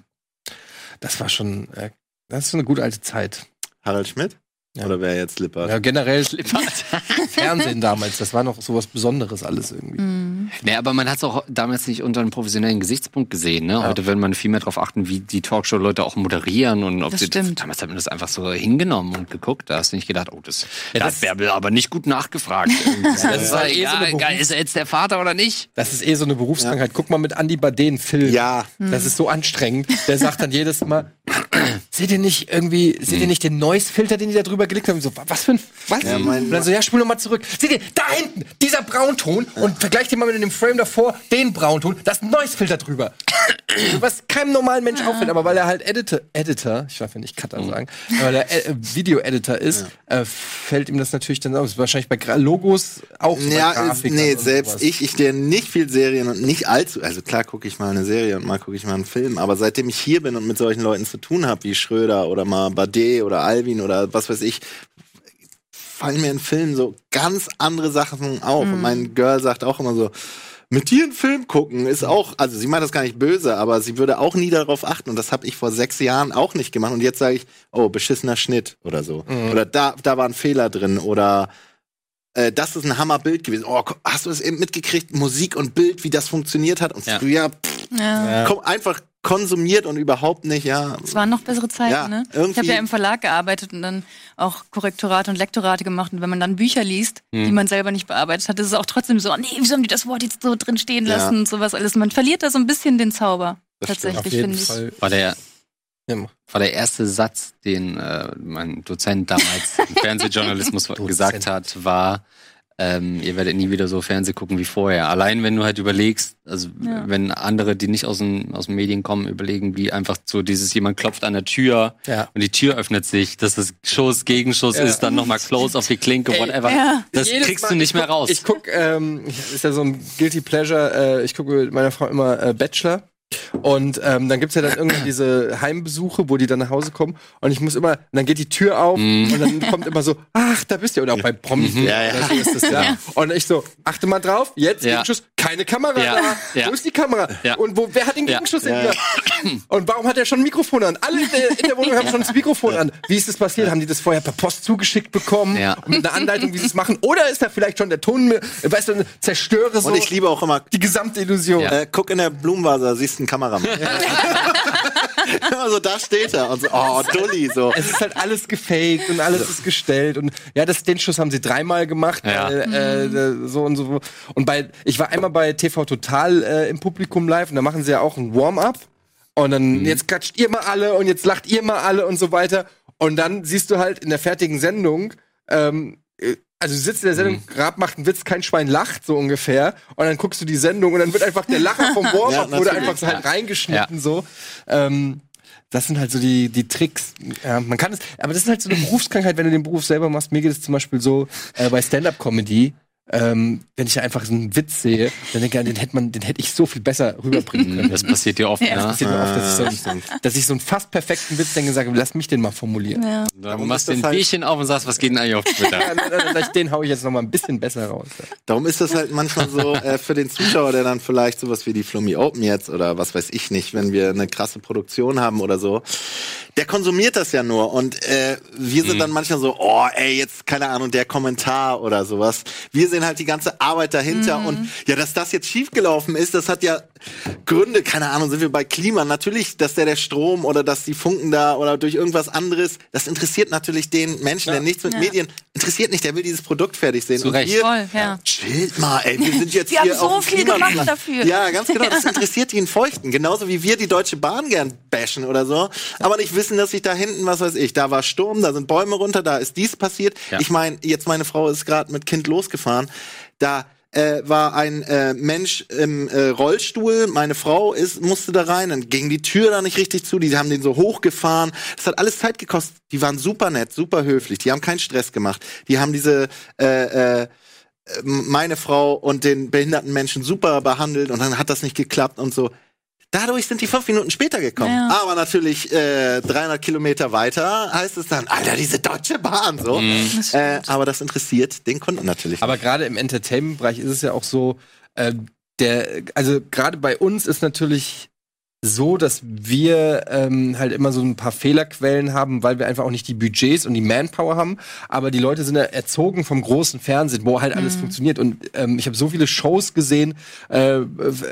Das war schon, äh, das ist eine gute alte Zeit.
Harald Schmidt?
Ja.
Oder wer jetzt Lippert?
Ja, generell Fernsehen damals, das war noch sowas Besonderes alles irgendwie.
Mhm.
Nee, aber man hat es auch damals nicht unter einem professionellen Gesichtspunkt gesehen. Ne?
Ja.
Heute will man viel mehr darauf achten, wie die Talkshow-Leute auch moderieren und ob
Das
sie
stimmt.
damals hat man das einfach so hingenommen und geguckt. Da hast du nicht gedacht, oh, das,
Ja,
da
das-
hat Bärbel aber nicht gut nachgefragt. das
das war
war
eh so
ja,
eine
geil, ist er jetzt der Vater oder nicht?
Das ist eh so eine Berufskrankheit. Guck mal mit Andy Baden Film.
Ja,
Das ist so anstrengend. Der sagt dann jedes Mal, seht ihr nicht irgendwie, seht ihr nicht den Noise-Filter, den die da drüber gelegt haben? So, wa- was für ein, was?
Ja,
und dann so, ja, spul noch mal zurück. Seht ihr, da hinten, dieser Braunton und vergleicht den mal mit dem Frame davor, den Braunton, da ist ein Noise-Filter drüber. was keinem normalen Mensch auffällt, aber weil er halt Editor, Editor, ich darf ja nicht Cutter sagen, aber weil er äh, Video-Editor ist, äh, fällt ihm das natürlich dann aus. Wahrscheinlich bei Gra Logos auch.
Ja,
Grafikern
nee,
und
selbst
sowas.
ich, ich der nicht viel Serien und nicht allzu, also klar gucke ich mal eine Serie und mal gucke ich mal einen Film, aber seitdem ich hier bin und mit solchen Leuten zu tun habe, wie Schröder oder mal Bade oder Alvin oder was weiß ich, fallen mir in Filmen so ganz andere Sachen auf. Und mein Girl sagt auch immer so, mit dir einen Film gucken ist auch, also sie meint das gar nicht böse, aber sie würde auch nie darauf achten und das habe ich vor sechs Jahren auch nicht gemacht und jetzt sage ich, oh, beschissener Schnitt oder so. Oder da, da war ein Fehler drin oder äh, das ist ein Hammerbild gewesen. Oh, hast du es eben mitgekriegt? Musik und Bild, wie das funktioniert hat? Und
Ja.
früher pff,
Ja.
komm, einfach konsumiert und überhaupt nicht, ja.
Es waren noch bessere Zeiten,
Ja,
ne? Ich
irgendwie-
habe ja im Verlag gearbeitet und dann auch Korrektorate und Lektorate gemacht. Und wenn man dann Bücher liest,
Hm.
die man selber nicht bearbeitet hat, ist es auch trotzdem so, nee, wieso haben die das Wort jetzt so drin stehen
Ja.
lassen und sowas alles. Man verliert da so ein bisschen den Zauber.
Das
Tatsächlich, finde ich.
Fall.
War der,
Ja,
war der erste Satz, den äh, mein Dozent damals im Fernsehjournalismus gesagt hat, war, ähm, ihr werdet nie wieder so Fernseh gucken wie vorher. Allein wenn du halt überlegst, also
Ja.
wenn andere, die nicht aus den, aus den Medien kommen, überlegen, wie einfach so dieses, jemand klopft an der Tür
Ja.
und die Tür öffnet sich, dass das Schuss, Gegenschuss
Ja.
ist, dann nochmal Close auf die Klinke,
Ey,
whatever.
ja.
Das
Jedes
kriegst
Mal-
du nicht
ich
mehr
guck,
raus.
Ich guck, ähm, ist ja so ein Guilty Pleasure, äh, ich gucke mit meiner Frau immer äh, Bachelor. Und ähm, dann gibt's ja dann irgendwann diese Heimbesuche, wo die dann nach Hause kommen. Und ich muss immer, und dann geht die Tür auf
Mhm.
und dann kommt immer so, ach, da bist du. Oder auch bei Promis.
Ja, ja.
Oder so ist das ja. Und ich so, achte mal drauf, jetzt
Ja.
Gegenschuss, keine Kamera
Ja.
da.
Ja.
Wo ist die Kamera?
Ja.
Und wo, wer hat den
Ja.
Gegenschuss
Ja.
hinter? Und warum hat er schon ein Mikrofon an? Alle in der, in der Wohnung haben schon das Mikrofon an. Wie ist das passiert? Haben die das vorher per Post zugeschickt bekommen?
Ja.
Mit einer Anleitung, wie sie es machen? Oder ist da vielleicht schon der Ton, weißt du, zerstöre so
Und ich liebe auch immer,
die gesamte Illusion.
Ja.
äh, guck in der Blumenvase, siehst einen Kameramann. also da steht er und so, oh, Dulli, so.
Es ist halt alles gefaked und alles ist gestellt und ja, das, den Schuss haben sie dreimal gemacht,
Ja.
äh, äh, so und so. Und bei, ich war einmal bei TV Total äh, im Publikum live und da machen sie ja auch ein Warm-up und dann jetzt klatscht ihr mal alle und jetzt lacht ihr mal alle und so weiter und dann siehst du halt in der fertigen Sendung, ähm, äh, also du sitzt in der Sendung, Grab macht einen Witz, kein Schwein lacht, so ungefähr. Und dann guckst du die Sendung und dann wird einfach der Lacher vom Warm-up
Ja,
wurde einfach so halt reingeschnitten, so. Ähm, das sind halt so die, die Tricks. Ja, man kann es, aber das ist halt so eine Berufskrankheit, wenn du den Beruf selber machst. Mir geht es zum Beispiel so äh, bei Stand-up-Comedy. Ähm, wenn ich einfach so einen Witz sehe, dann denke ich, den hätte man, den hätte ich so viel besser rüberbringen können.
Das passiert dir oft,
Ja.
ne?
passiert mir oft, dass ich, so, dass ich so einen fast perfekten Witz denke und sage, lass mich den mal formulieren.
Ja.
Dann
Darum
machst du
das
ein
halt-
Bierchen auf und sagst, was geht denn eigentlich auf Twitter?
Ja, den hau ich jetzt noch mal ein bisschen besser raus.
Darum ist das halt manchmal so äh, für den Zuschauer, der dann vielleicht sowas wie die Flummi Open jetzt oder was weiß ich nicht, wenn wir eine krasse Produktion haben oder so, der konsumiert das ja nur und äh, wir sind dann manchmal so, oh ey, jetzt keine Ahnung, der Kommentar oder sowas. Wir sehen halt die ganze Arbeit dahinter und ja, dass das jetzt schiefgelaufen ist, das hat ja Gründe, keine Ahnung, sind wir bei Klima, natürlich, dass der der Strom oder dass die Funken da oder durch irgendwas anderes, das interessiert natürlich den Menschen, der nichts mit
Ja.
Medien interessiert nicht, der will dieses Produkt fertig sehen.
Zu
und
Recht.
wir,
Voll, ja.
Chillt mal, ey, wir sind jetzt
Die haben
hier
so
auf
viel
Klimaplan.
gemacht dafür.
Ja, ganz genau, das interessiert in Feuchten. Genauso wie wir die Deutsche Bahn gern bashen oder so. Aber nicht wissen, dass sich da hinten, was weiß ich, da war Sturm, da sind Bäume runter, da ist dies passiert.
Ja.
Ich meine, jetzt meine Frau ist gerade mit Kind losgefahren. Da äh, war ein äh, Mensch im äh, Rollstuhl, meine Frau ist, musste da rein, dann ging die Tür da nicht richtig zu, die haben den so hochgefahren. Das hat alles Zeit gekostet. Die waren super nett, super höflich, die haben keinen Stress gemacht. Die haben diese äh, äh, meine Frau und den behinderten Menschen super behandelt und dann hat das nicht geklappt und so. Dadurch sind die fünf Minuten später gekommen.
Ja.
Aber natürlich äh, 300 Kilometer weiter heißt es dann, Alter, diese deutsche Bahn so.
Das
Äh, aber das interessiert den Kunden natürlich.
Aber gerade im Entertainment-Bereich ist es ja auch so, äh, der, also gerade bei uns ist natürlich so, dass wir ähm, halt immer so ein paar Fehlerquellen haben, weil wir einfach auch nicht die Budgets und die Manpower haben. Aber die Leute sind ja erzogen vom großen Fernsehen, wo halt alles funktioniert. Und ähm, ich habe so viele Shows gesehen, äh,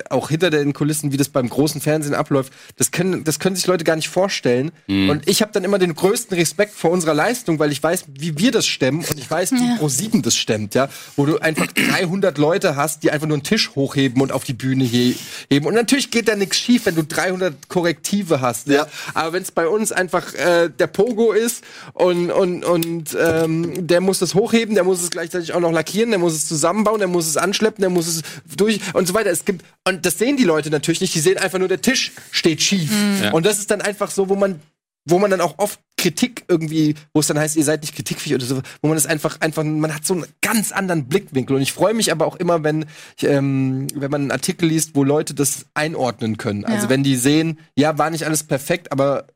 auch hinter den Kulissen, wie das beim großen Fernsehen abläuft. Das können, das können sich Leute gar nicht vorstellen. Und ich habe dann immer den größten Respekt vor unserer Leistung, weil ich weiß, wie wir das stemmen und ich weiß, wie Pro7 das stemmt, ja, wo du einfach 300 Leute hast, die einfach nur einen Tisch hochheben und auf die Bühne he heben. Und natürlich geht da nichts schief, wenn du 300 Korrektive hast. Ja.
Ja.
Aber wenn es bei uns einfach äh, der Pogo ist und, und, und ähm, der muss das hochheben, der muss es gleichzeitig auch noch lackieren, der muss es zusammenbauen, der muss es anschleppen, der muss es durch und so weiter. Es gibt und das sehen die Leute natürlich nicht. Die sehen einfach nur, der Tisch steht schief.
Ja.
Und das ist dann einfach so, wo man wo man dann auch oft Kritik irgendwie, wo es dann heißt, ihr seid nicht kritikfähig oder so, wo man das einfach, einfach, man hat so einen ganz anderen Blickwinkel. Und ich freue mich aber auch immer, wenn, ich, ähm, wenn man einen Artikel liest, wo Leute das einordnen können. Also
Ja.
wenn die sehen, ja, war nicht alles perfekt, aber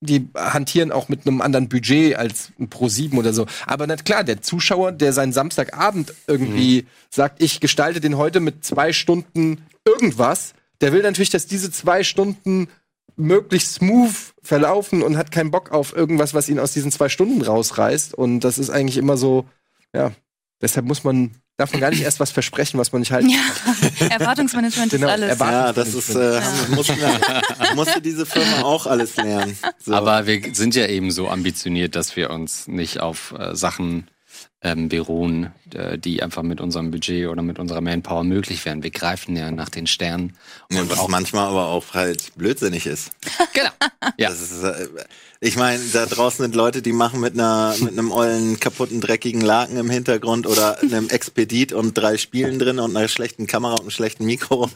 die hantieren auch mit einem anderen Budget als ein Pro 7 oder so. Aber na klar, der Zuschauer, der seinen Samstagabend irgendwie sagt, ich gestalte den heute mit zwei Stunden irgendwas, der will natürlich, dass diese zwei Stunden möglichst smooth verlaufen und hat keinen Bock auf irgendwas, was ihn aus diesen zwei Stunden rausreißt. Und das ist eigentlich immer so, ja, deshalb muss man, darf man gar nicht erst was versprechen, was man nicht halten
Ja, Erwartungsmanagement
Genau,
ist alles.
Erwartung-
ja, das ist, äh, musste, musste diese Firma auch alles lernen. So.
Aber wir sind ja eben so ambitioniert, dass wir uns nicht auf äh, Sachen ähm, beruhen, die einfach mit unserem Budget oder mit unserer Manpower möglich wären. Wir greifen ja nach den Sternen.
Und was manchmal aber auch halt blödsinnig ist.
Genau. Ja.
Das ist, äh, ich meine, da draußen sind Leute, die machen mit einer mit einem ollen, kaputten, dreckigen Laken im Hintergrund oder einem Expedit und drei Spielen drin und einer schlechten Kamera und einem schlechten Mikro.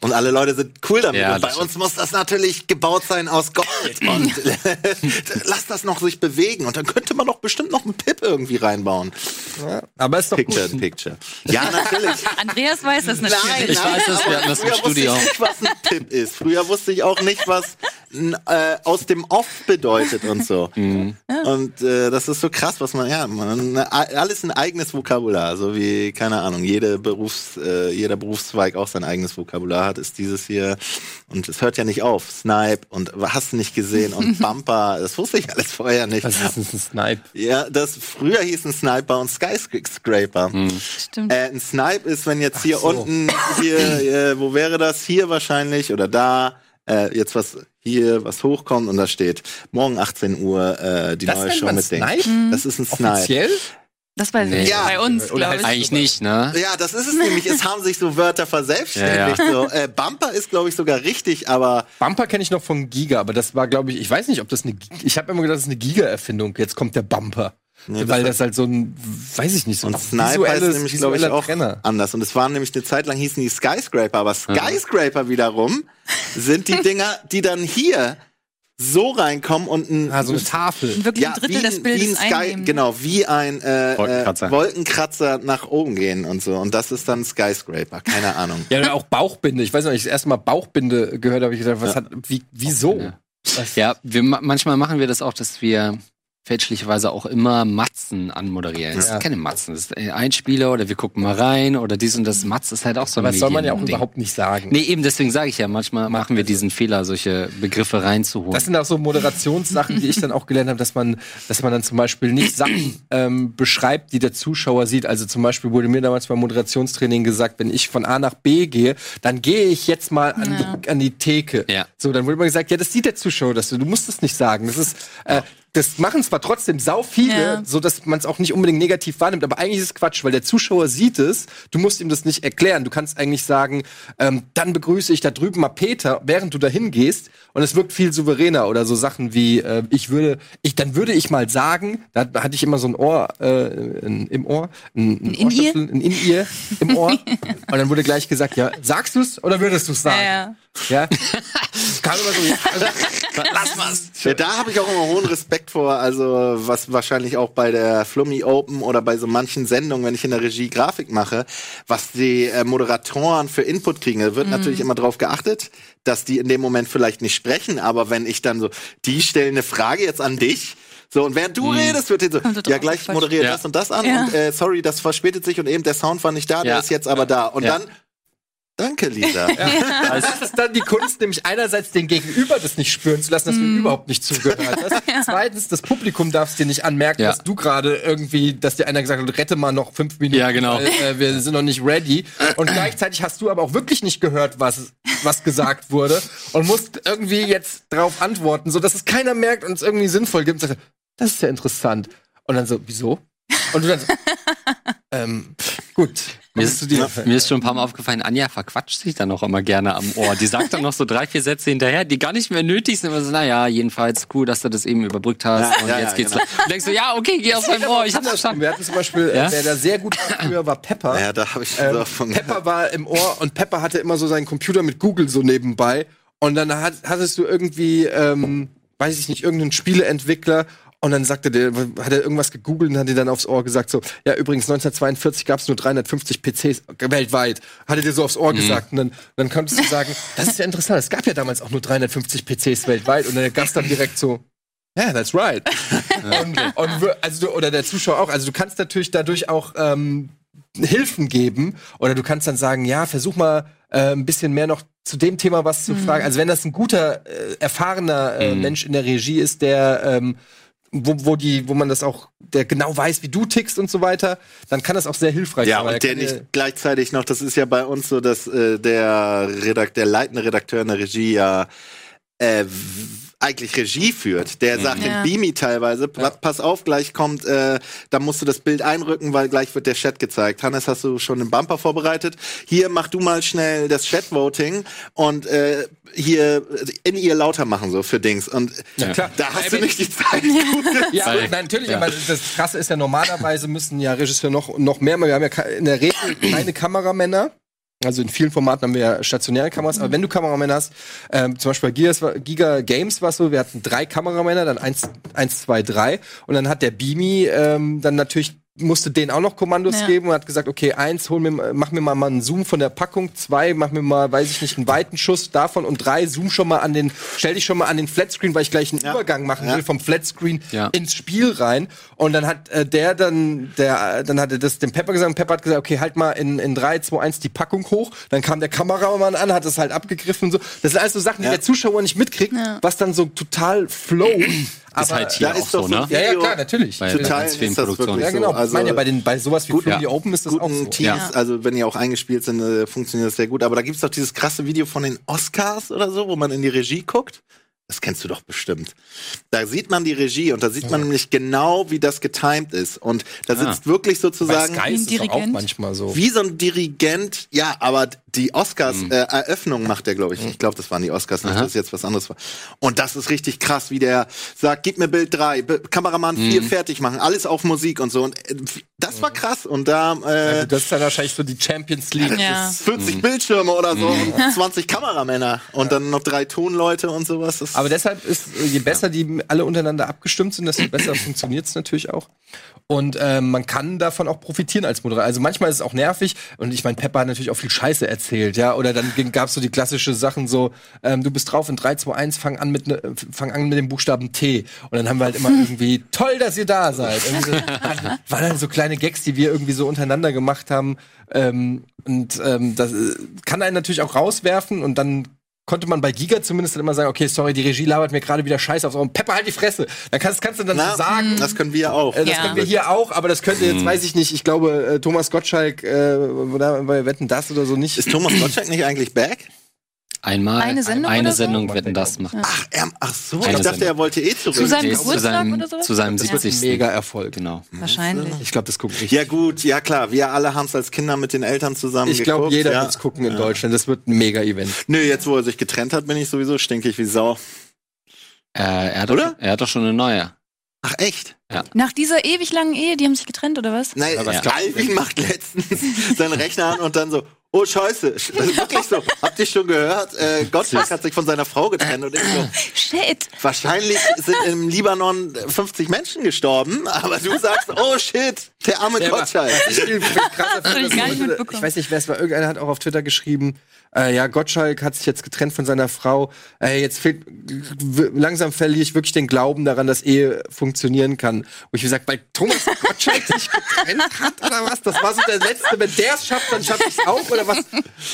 Und alle Leute sind cool damit.
Ja,
und bei uns muss das natürlich gebaut sein aus Gold. Und lass das noch sich bewegen. Und dann könnte man doch bestimmt noch einen Pip irgendwie reinbauen.
Ja, aber ist doch
Picture
gut.
in Picture. Ja, natürlich.
Andreas weiß das natürlich.
Nein,
Ich
nein,
weiß es, wir hatten das im
früher wusste
Studio.
Ich nicht, was ein Pip ist. Früher wusste ich auch nicht, was n, äh, aus dem Off bedeutet und so.
Mhm.
Und äh, das ist so krass, was man, ja, man, alles ein eigenes Vokabular. So wie, keine Ahnung, jede Berufs, äh, jeder Berufszweig auch sein eigenes Vokabular hat, ist dieses hier. Und es hört ja nicht auf. Snipe und hast du nicht gesehen und Bumper, das wusste ich alles vorher nicht.
Was ist ein Snipe?
Ja, das früher hieß ein Sniper und Skyscraper.
Stimmt.
Äh, ein Snipe ist, wenn jetzt hier
so.
unten, hier, äh, wo wäre das? Hier wahrscheinlich oder da. Äh, jetzt was hier was hochkommt und da steht morgen 18 Uhr äh, die
Das
neue Show mit Ding.
Snipe?
Das ist ein Snipe.
Offiziell?
Das ich
Nee.
Ja.
Bei uns,
Oder
glaube ich.
Eigentlich nicht, ne?
Ja, das ist es nämlich. Es haben sich so Wörter verselbstständigt. So. Äh, Bumper ist, glaube ich, sogar richtig, aber
Bumper kenne ich noch von Giga, aber das war, glaube ich, ich weiß nicht, ob das eine. Ich habe immer gedacht, das ist eine Giga-Erfindung. Jetzt kommt der Bumper.
Nee, das
weil
hat-
das halt so ein, weiß ich nicht, so ein
und Snipe heißt
visuelles-
nämlich, glaube ich, auch
Trenner.
anders. Und es waren nämlich eine Zeit lang hießen die Skyscraper, aber Skyscraper wiederum sind die Dinger, die dann hier so reinkommen und ein
Ah, so eine Tafel.
Wirklich
ja,
ein Drittel
wie,
des
ein-
Bildes
wie ein Sky,
einnehmen.
genau, wie ein äh,
Wolkenkratzer.
Äh, Wolkenkratzer nach oben gehen und so. Und das ist dann Skyscraper, keine Ahnung.
Ja, oder auch Bauchbinde. Ich weiß noch, ich das erste Mal Bauchbinde gehört habe, habe ich gesagt, was hat, wie, wieso?
Ja. Ja, wir, ma- manchmal machen wir das auch, dass wir fälschlicherweise auch immer Matzen anmoderieren. Das
Ja.
sind keine Matzen, das ist ein Spieler oder wir gucken mal rein oder dies und das. Matz ist halt auch so ein
Aber das soll man ja auch
Mediending.
überhaupt nicht sagen.
Nee, eben deswegen sage ich ja, manchmal machen wir diesen Fehler, solche Begriffe reinzuholen.
Das sind auch so Moderationssachen, die ich dann auch gelernt habe, dass man, dass man dann zum Beispiel nicht Sachen ähm, beschreibt, die der Zuschauer sieht. Also zum Beispiel wurde mir damals beim Moderationstraining gesagt, wenn ich von A nach B gehe, dann gehe ich jetzt mal an,
Ja.
die, an die Theke.
Ja.
So, dann wurde mir gesagt, ja, das sieht der Zuschauer, das, du musst es nicht sagen. Das ist, äh, das machen zwar trotzdem sau viele,
Ja.
so dass man es auch nicht unbedingt negativ wahrnimmt, aber eigentlich ist es Quatsch, weil der Zuschauer sieht es, du musst ihm das nicht erklären. Du kannst eigentlich sagen, ähm, dann begrüße ich da drüben mal Peter, während du dahin gehst und es wirkt viel souveräner oder so Sachen wie, äh, ich würde, ich, dann würde ich mal sagen, da hatte ich immer so ein Ohr äh, in, im Ohr, ein, ein,
In-Ear?
Ohrstöpsel, ein In-Ear im Ohr und dann wurde gleich gesagt, ja, sagst du's oder würdest du's sagen?
Ja,
Ja. Kam immer so, ja, lass mal's.
Ja, da habe ich auch immer hohen Respekt vor, also was wahrscheinlich auch bei der Flummi Open oder bei so manchen Sendungen, wenn ich in der Regie Grafik mache, was die äh, Moderatoren für Input kriegen. Da wird natürlich immer darauf geachtet, dass die in dem Moment vielleicht nicht sprechen, aber wenn ich dann so, die stellen eine Frage jetzt an dich, so, und während du redest, wird dir so, ja,
drauf,
gleich
falsch.
moderiere
Ja.
das und das an
Ja.
und äh, sorry, das verspätet sich und eben der Sound war nicht da, der ist jetzt aber da. Und
Ja.
dann, danke, Lisa.
Das ist dann die Kunst, nämlich einerseits den Gegenüber das nicht spüren zu lassen, dass du ihm überhaupt nicht zugehört hast. Zweitens, das Publikum darf es dir nicht anmerken,
Ja.
dass du gerade irgendwie, dass dir einer gesagt hat, rette mal noch fünf Minuten,
Ja, genau.
weil, äh, wir sind noch nicht ready. Und gleichzeitig hast du aber auch wirklich nicht gehört, was, was gesagt wurde und musst irgendwie jetzt drauf antworten, so dass es keiner merkt und es irgendwie sinnvoll gibt. Und sagst, das ist ja interessant. Und dann so, wieso? Und du dann so, ähm, gut.
Mir ist,
dir.
mir ist schon ein paar Mal aufgefallen, Anja verquatscht sich dann noch immer gerne am Ohr. Die sagt dann noch so drei, vier Sätze hinterher, die gar nicht mehr nötig sind. Aber so, naja, jedenfalls cool, dass du das eben überbrückt hast.
Ja,
und
ja,
jetzt
ja,
geht's
genau.
los. Und denkst du, ja, okay, geh aus meinem Ohr, ich hab's verstanden.
Wir hatten zum Beispiel,
Ja?
äh, wer da sehr gut war früher, war Pepper.
ja, da habe ich
Ähm,
so von
Pepper war im Ohr und Pepper hatte immer so seinen Computer mit Google so nebenbei. Und dann hat, hattest du irgendwie, ähm, weiß ich nicht, irgendeinen Spieleentwickler und dann sagte der, hat er irgendwas gegoogelt und hat dir dann aufs Ohr gesagt, so, ja, übrigens 1942 gab es nur 350 PCs weltweit. Hat er dir so aufs Ohr gesagt. Und dann, dann konntest du sagen, das ist ja interessant, es gab ja damals auch nur 350 PCs weltweit. Und der Gast dann direkt so, yeah, that's right. und, und, also du, oder der Zuschauer auch. Also du kannst natürlich dadurch auch ähm, Hilfen geben oder du kannst dann sagen, ja, versuch mal äh, ein bisschen mehr noch zu dem Thema was zu fragen. Also wenn das ein guter, äh, erfahrener äh, Mensch in der Regie ist, der ähm, wo, wo die, wo man das auch, der genau weiß, wie du tickst und so weiter, dann kann das auch sehr hilfreich
Ja,
sein. weil
und der nicht gleichzeitig noch, das ist ja bei uns so, dass äh, der Redakt, der leitende Redakteur in der Regie ja äh, eigentlich Regie führt. Der sagt
Ja.
dem Beamy teilweise, pa- pass auf, gleich kommt, äh, da musst du das Bild einrücken, weil gleich wird der Chat gezeigt. Hannes, hast du schon den Bumper vorbereitet? Hier mach du mal schnell das Chat-Voting und äh, hier in ihr lauter machen so für Dings. Und
Ja, klar.
da hast du nicht die Zeit.
Ja, nein, natürlich,
ja.
aber das Krasse ist ja, normalerweise müssen ja Regisseure noch, noch mehr, wir haben ja in der Regel keine Kameramänner. Also in vielen Formaten haben wir ja stationäre Kameras, aber wenn du Kameramänner hast, ähm, zum Beispiel bei Gigas, Giga Games war es so, wir hatten drei Kameramänner, dann eins, eins, zwei, drei und dann hat der Beamy ähm, dann natürlich musste denen auch noch Kommandos
Ja.
geben und hat gesagt, okay, eins, hol mir, mal- mach mir mal, mal einen Zoom von der Packung, zwei, mach mir mal, weiß ich nicht, einen weiten Schuss davon und drei, zoom schon mal an den, stell dich schon mal an den Flatscreen, weil ich gleich einen
Ja.
Übergang machen
Ja.
will vom Flatscreen
Ja.
ins Spiel rein. Und dann hat äh, der dann, der, äh, dann hat er das dem Pepper gesagt und Pepper hat gesagt, okay, halt mal in, in 3, 2, 1 die Packung hoch. Dann kam der Kameramann an, hat das halt abgegriffen und so. Das sind alles so Sachen, die der Zuschauer nicht mitkriegt,
Ja.
was dann so total flow.
Ist halt hier
da
auch
ist doch
so, ne?
ja, ja, klar, natürlich.
Bei vielen
ist wirklich
ja, genau.
so. Also,
ich meine ja, bei, den, bei sowas wie
Gut,
Film
ja.
Open ist das auch
guten
so.
Teams,
Ja.
also wenn die auch eingespielt sind, äh, funktioniert das sehr gut. Aber da gibt's doch dieses krasse Video von den Oscars oder so, wo man in die Regie guckt. Das kennst du doch bestimmt. Da sieht man die Regie und da sieht man nämlich genau, wie das getimed ist. Und da
Ah.
sitzt wirklich
Bei
sozusagen
Sky ist es doch auch manchmal so.
wie so ein Dirigent. Ja, aber die Oscars
Mhm.
äh, Eröffnung macht der, glaube ich. Ich glaube, das waren die Oscars, nicht,
Aha.
dass jetzt was anderes war. Und das ist richtig krass, wie der sagt, gib mir Bild 3, Kameramann 4
Mhm.
fertig machen, alles auf Musik und so. Und äh, das war krass. Und da äh,
das ist dann wahrscheinlich so die Champions League.
Ja.
40
Mhm.
Bildschirme oder so und 20 Kameramänner und dann noch drei Tonleute und sowas. Das
Aber deshalb ist, je besser die alle untereinander abgestimmt sind, desto besser funktioniert es natürlich auch. Und ähm, man kann davon auch profitieren als Moderator. Also manchmal ist es auch nervig. Und ich meine, Pepper hat natürlich auch viel Scheiße erzählt, ja. Oder dann gab es so die klassische Sachen so, ähm, du bist drauf in 3, 2, 1, fang an mit ne, fang an mit dem Buchstaben T. Und dann haben wir halt immer irgendwie, toll, dass ihr da seid. So, waren dann so kleine Gags, die wir irgendwie so untereinander gemacht haben. Ähm, und ähm, das äh, kann einen natürlich auch rauswerfen und dann konnte man bei Giga zumindest dann immer sagen, okay, sorry, die Regie labert mir gerade wieder Scheiße auf so Pepper halt die Fresse. Dann kannst, kannst du dann
Na,
so sagen,
das können wir auch.
äh, das
Ja.
können wir hier auch, aber das könnte jetzt, weiß ich nicht, ich glaube, äh, Thomas Gottschalk, äh, oder bei Wetten das oder so nicht.
Ist Thomas Gottschalk nicht eigentlich back?
Einmal
Eine Sendung
eine
oder so?
Sendung wetten das macht.
Ach, er, ach so,
Eine
ich dachte,
Sendung.
er wollte eh zurück.
Zu seinem
Nee,
Geburtstag
seinem,
oder sowas?
zu seinem
das wird
70.
ein mega Erfolg.
Genau.
Wahrscheinlich.
Ich glaube, das guckt richtig.
Ja gut, ja klar, wir alle haben es als Kinder mit den Eltern zusammen
ich glaube, jeder
ja.
wird's gucken in Deutschland. Das wird ein mega Event.
Nö, jetzt wo er sich getrennt hat, bin ich sowieso stinkig wie Sau.
Äh, er, hat
Oder?
Doch, er hat doch schon eine neue.
Ach echt?
Nach dieser ewig langen Ehe, die haben sich getrennt, oder was?
Nein, ja. Alvin macht letztens seinen Rechner an und dann so, oh scheiße, Sch- wirklich so. Habt ihr schon gehört? Äh, Gottschalk hat sich von seiner Frau getrennt und ich so,
Shit.
wahrscheinlich sind im Libanon 50 Menschen gestorben, aber du sagst, oh shit, der arme
Ja, aber
Gottschalk.
was ich
ich
ich weiß nicht, wer es war. Irgendeiner hat auch auf Twitter geschrieben, äh, ja, Gottschalk hat sich jetzt getrennt von seiner Frau. Äh, jetzt fehlt, langsam verliere ich wirklich den Glauben daran, dass Ehe funktionieren kann. Wo ich gesagt, weil Thomas Gottschalk sich getrennt hat oder was? Das war so der letzte. Wenn der es schafft, dann schaffe ich es auch oder was?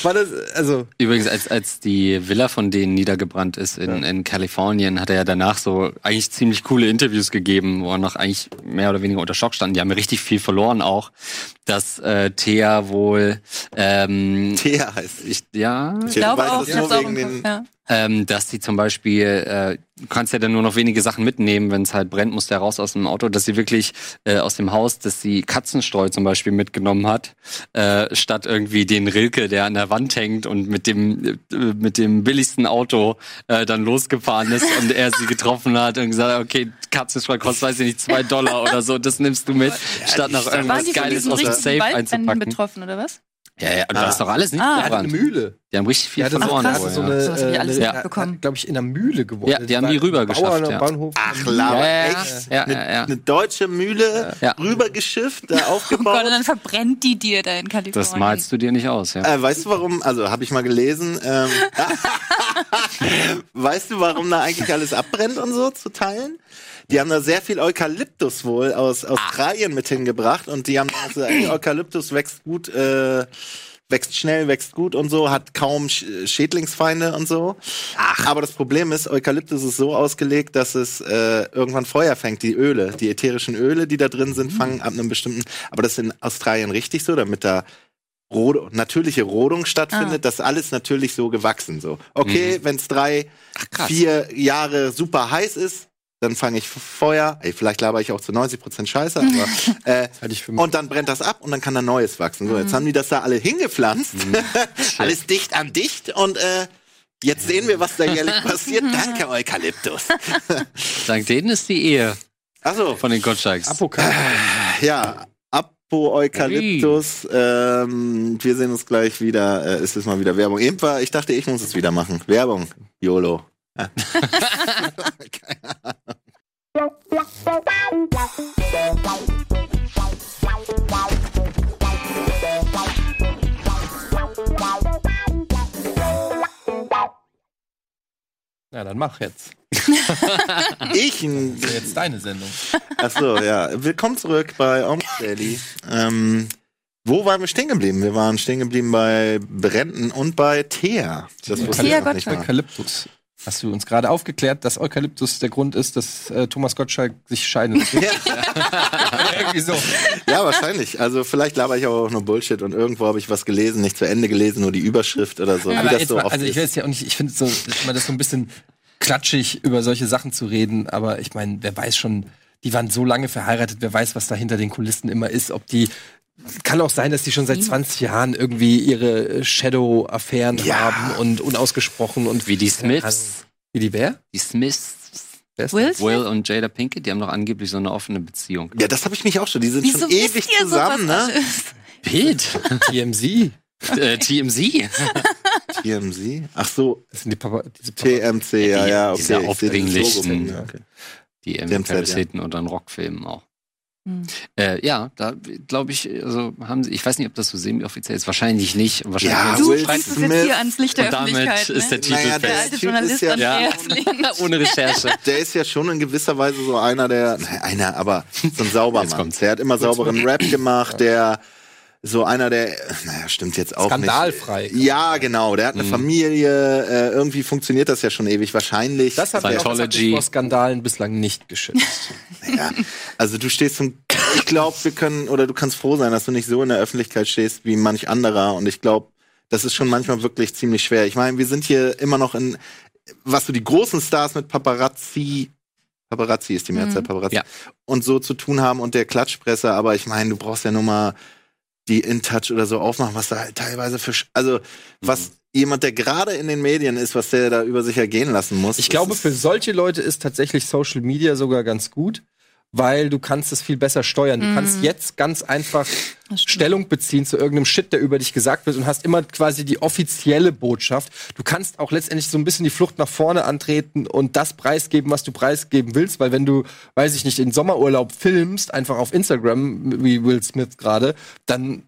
War das, also,
Übrigens, als, als die Villa von denen niedergebrannt ist in, in Kalifornien, hat er ja danach so eigentlich ziemlich coole Interviews gegeben, wo er noch eigentlich mehr oder weniger unter Schock stand. Die haben richtig viel verloren auch, dass äh, Thea wohl ähm,
Thea heißt
ich, ja,
Ich glaube
weiß
auch,
es
ich auch
wegen
im Kopf,
den-
ja.
Ähm, dass sie zum Beispiel, äh, du kannst ja dann nur noch wenige Sachen mitnehmen, wenn es halt brennt, muss der raus aus dem Auto, dass sie wirklich äh, aus dem Haus, dass sie Katzenstreu zum Beispiel mitgenommen hat, äh, statt irgendwie den Rilke, der an der Wand hängt und mit dem äh, mit dem billigsten Auto äh, dann losgefahren ist und er sie getroffen hat und gesagt, hat, okay, Katzenstreu kostet, weiß ich nicht, zwei Dollar oder so, das nimmst du mit, statt noch
Waren
irgendwas Geiles aus dem Safe
Waldbränden
einzupacken.
betroffen, oder was?
Ja, ja, und
Ah.
das ist doch alles nicht
Ah.
hatte eine. Mühle.
Die haben richtig viel
Er so,
verloren.
er
wohl,
so
ja.
eine,
Sowas hab ich alles nicht mitbekommen.
glaube ich, in einer Mühle gewohnt.
Ja, die haben die rüber geschafft, ja.
Bauernhof.
Ach, Lava,
Ja, ja,
echt?
ja,
eine,
ja, ja.
eine deutsche Mühle
Ja.
rübergeschifft, da
Oh Gott,
aufgebaut.
und dann verbrennt die dir da in Kalifornien.
Das malst du dir nicht aus, ja.
Äh, weißt du warum? Also habe ich mal gelesen. Ähm, weißt du, warum da eigentlich alles abbrennt und so zu teilen? Die haben da sehr viel Eukalyptus wohl aus Australien mit hingebracht und die haben also ey, Eukalyptus wächst gut, äh, wächst schnell, wächst gut und so, hat kaum Sch Schädlingsfeinde und so. Aber das Problem ist, Eukalyptus ist so ausgelegt, dass es äh, irgendwann Feuer fängt. Die Öle, die ätherischen Öle, die da drin sind, fangen ab einem bestimmten. Aber das ist in Australien richtig so, damit da Rode, natürliche Rodung stattfindet, das ist alles natürlich so gewachsen. So, okay, wenn es drei, vier Jahre super heiß ist, dann fange ich Feuer. Ey, vielleicht laber ich auch zu 90 Prozent Scheiße, aber äh,
für
und dann brennt das ab und dann kann da Neues wachsen. So, jetzt haben die das da alle hingepflanzt, alles dicht an dicht und äh, jetzt sehen wir, was da jährlich passiert. Danke, Eukalyptus.
Dank denen ist die Ehe
Achso,
von den Gottschalks.
Apokalypse.
ja, ab Eukalyptus. Ähm, wir sehen uns gleich wieder. Äh, es ist mal wieder Werbung. Eben war, ich dachte, ich muss es wieder machen. Werbung. YOLO. Ja. Keine Ahnung.
Ja, dann mach jetzt.
Ich
Das ist jetzt deine Sendung.
Achso, ja. Willkommen zurück bei Almost Daily. Ähm, wo waren wir stehen geblieben? Wir waren stehen geblieben bei Brenten und bei Thea. Das wusste
Thea
mal.
Eukalyptus. Hast du uns gerade aufgeklärt, dass Eukalyptus der Grund ist, dass äh, Thomas Gottschalk sich scheiden lässt?
Ja,
Irgendwie so.
ja, wahrscheinlich. Also vielleicht laber ich aber auch nur Bullshit und irgendwo habe ich was gelesen, nicht zu Ende gelesen, nur die Überschrift oder so. Wie
Aber
das
jetzt
so
mal,
oft
also ich jetzt ja auch nicht, ich finde so, immer das so ein bisschen klatschig, über solche Sachen zu reden, aber ich meine, wer weiß schon, die waren so lange verheiratet, wer weiß, was da hinter den Kulissen immer ist, ob die kann auch sein, dass die schon seit 20 Jahren irgendwie ihre Shadow-Affären
Ja.
haben und unausgesprochen und
Wie die Smiths.
Wie die wer?
Die Smiths.
Wer ist
Will
das?
Will und Jada Pinkett, die haben doch angeblich so eine offene Beziehung.
Ja, das habe ich mich auch schon. Die sind
Wieso
schon ewig zusammen, ne?
Pete.
TMZ.
äh, TMZ.
TMZ? Ach so,
Das sind die Papa, diese Papa
TMC, ja, ja, okay.
diese aufdringlichen-
mir, okay.
Die
TMZ,
Paris
ja.
Hilton oder in Rockfilmen auch.
Hm.
Äh, ja, da glaube ich, also haben sie, ich weiß nicht, ob das so semi-offiziell ist, wahrscheinlich nicht. Wahrscheinlich
Ja,
Du bringst es jetzt hier ans Licht der
Und damit
Öffentlichkeit.
ist der
ne?
Titel
Naja,
fest.
der
der
alte
Typ
Journalist
ist ja- Ja.
Ohne Recherche.
Der ist ja schon in gewisser Weise so einer der, naja, einer, aber so ein
Jetzt
Saubermann.
kommt's.
Der hat immer sauberen Rap gemacht, der so einer der, naja, stimmt jetzt auch
Skandalfrei.
nicht. Ja, genau. Der hat eine Familie. Äh, irgendwie funktioniert das ja schon ewig. Wahrscheinlich.
Das hat mich auch vor Skandalen bislang nicht geschützt.
ja. Also du stehst zum. Ich glaube, wir können oder du kannst froh sein, dass du nicht so in der Öffentlichkeit stehst wie manch anderer. Und ich glaube, das ist schon manchmal wirklich ziemlich schwer. Ich meine, wir sind hier immer noch in, was so die großen Stars mit Paparazzi. Paparazzi ist die Mehrzahl, Paparazzi.
Ja.
Und so zu tun haben und der Klatschpresse, aber ich meine, du brauchst ja nur mal die InTouch oder so aufmachen, was da halt teilweise für, also was jemand, der gerade in den Medien ist, was der da über sich ergehen lassen muss.
Ich glaube, für solche Leute ist tatsächlich Social Media sogar ganz gut, weil du kannst es viel besser steuern. Du kannst jetzt ganz einfach. Stellung beziehen zu irgendeinem Shit, der über dich gesagt wird und hast immer quasi die offizielle Botschaft. Du kannst auch letztendlich so ein bisschen die Flucht nach vorne antreten und das preisgeben, was du preisgeben willst, weil wenn du, weiß ich nicht, in Sommerurlaub filmst, einfach auf Instagram, wie Will Smith gerade, dann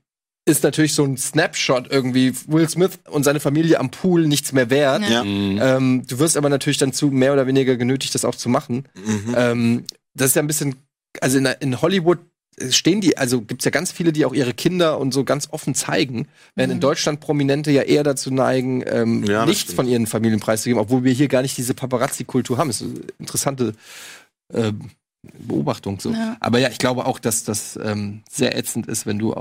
ist natürlich so ein Snapshot irgendwie Will Smith und seine Familie am Pool nichts mehr wert.
Ja.
Mhm.
Ähm, du wirst aber natürlich dann zu mehr oder weniger genötigt, das auch zu machen.
Mhm.
Ähm, das ist ja ein bisschen, also in, in Hollywood stehen die, also gibt's ja ganz viele, die auch ihre Kinder und so ganz offen zeigen, während in Deutschland Prominente ja eher dazu neigen, ähm,
Ja,
nichts von ihren Familien preiszugeben, obwohl wir hier gar nicht diese Paparazzi-Kultur haben. Das ist eine interessante ähm, Beobachtung so.
Ja.
Aber ja, ich glaube auch, dass das ähm, sehr ätzend ist, wenn du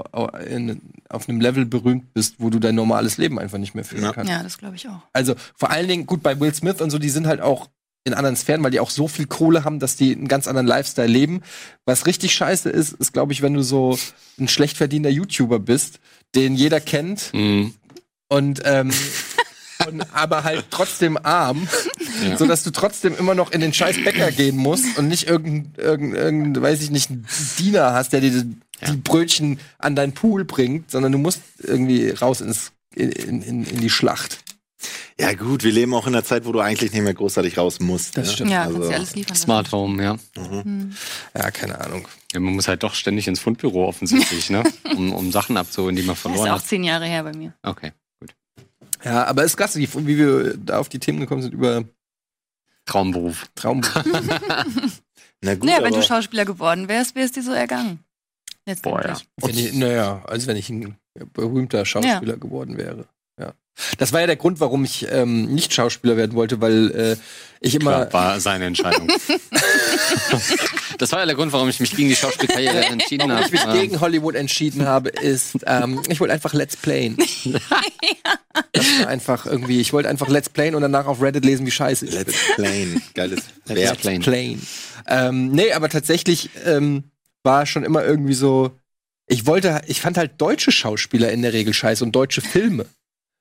in, auf einem Level berühmt bist, wo du dein normales Leben einfach nicht mehr führen
Ja.
kannst.
Ja, das glaube ich auch.
Also vor allen Dingen, gut, bei Will Smith und so, die sind halt auch in anderen Sphären, weil die auch so viel Kohle haben, dass die einen ganz anderen Lifestyle leben. Was richtig scheiße ist, ist, glaube ich, wenn du so ein schlecht verdienter YouTuber bist, den jeder kennt
Mhm.
und, ähm, und aber halt trotzdem arm,
Ja.
so dass du trotzdem immer noch in den scheiß Bäcker gehen musst und nicht irgendein, irgendein, irgendein weiß ich nicht, einen Diener hast, der dir die,
Ja.
die Brötchen an deinen Pool bringt, sondern du musst irgendwie raus ins, in, in, in die Schlacht.
Ja gut, wir leben auch in einer Zeit, wo du eigentlich nicht mehr großartig raus musst.
Das
ne?
stimmt.
Ja,
Also-
kannst du alles liefern.
Smart Home, ja.
Mhm.
Ja, keine Ahnung.
ja. Man muss halt doch ständig ins Fundbüro offensichtlich, ne? Um, um Sachen abzuholen, die man
Das ist
verloren
auch
hat.
zehn Jahre her bei mir.
Okay.
Ja, aber es ist klasse, wie, wie wir da auf die Themen gekommen sind über
Traumberuf.
Traum.
Na gut,
Naja, wenn du Schauspieler geworden wärst, wäre es dir so ergangen.
Boah, ja.
Ich, naja, als wenn ich ein berühmter Schauspieler geworden wäre. Das war ja der Grund, warum ich ähm, nicht Schauspieler werden wollte, weil äh, ich immer.
Klar, war seine Entscheidung. das war ja der Grund, warum ich mich gegen die Schauspielkarriere entschieden
Warum
habe.
ich mich gegen Hollywood entschieden habe, ist, ähm, ich wollte einfach Let's Playen. Das war einfach irgendwie, ich wollte einfach Let's Playen und danach auf Reddit lesen, wie scheiße ich bin.
Let's Plain. Geiles
Let's
Verb.
Playen.
Plain. Ähm, nee, aber tatsächlich ähm, war schon immer irgendwie so. Ich wollte, ich fand halt deutsche Schauspieler in der Regel scheiße und deutsche Filme.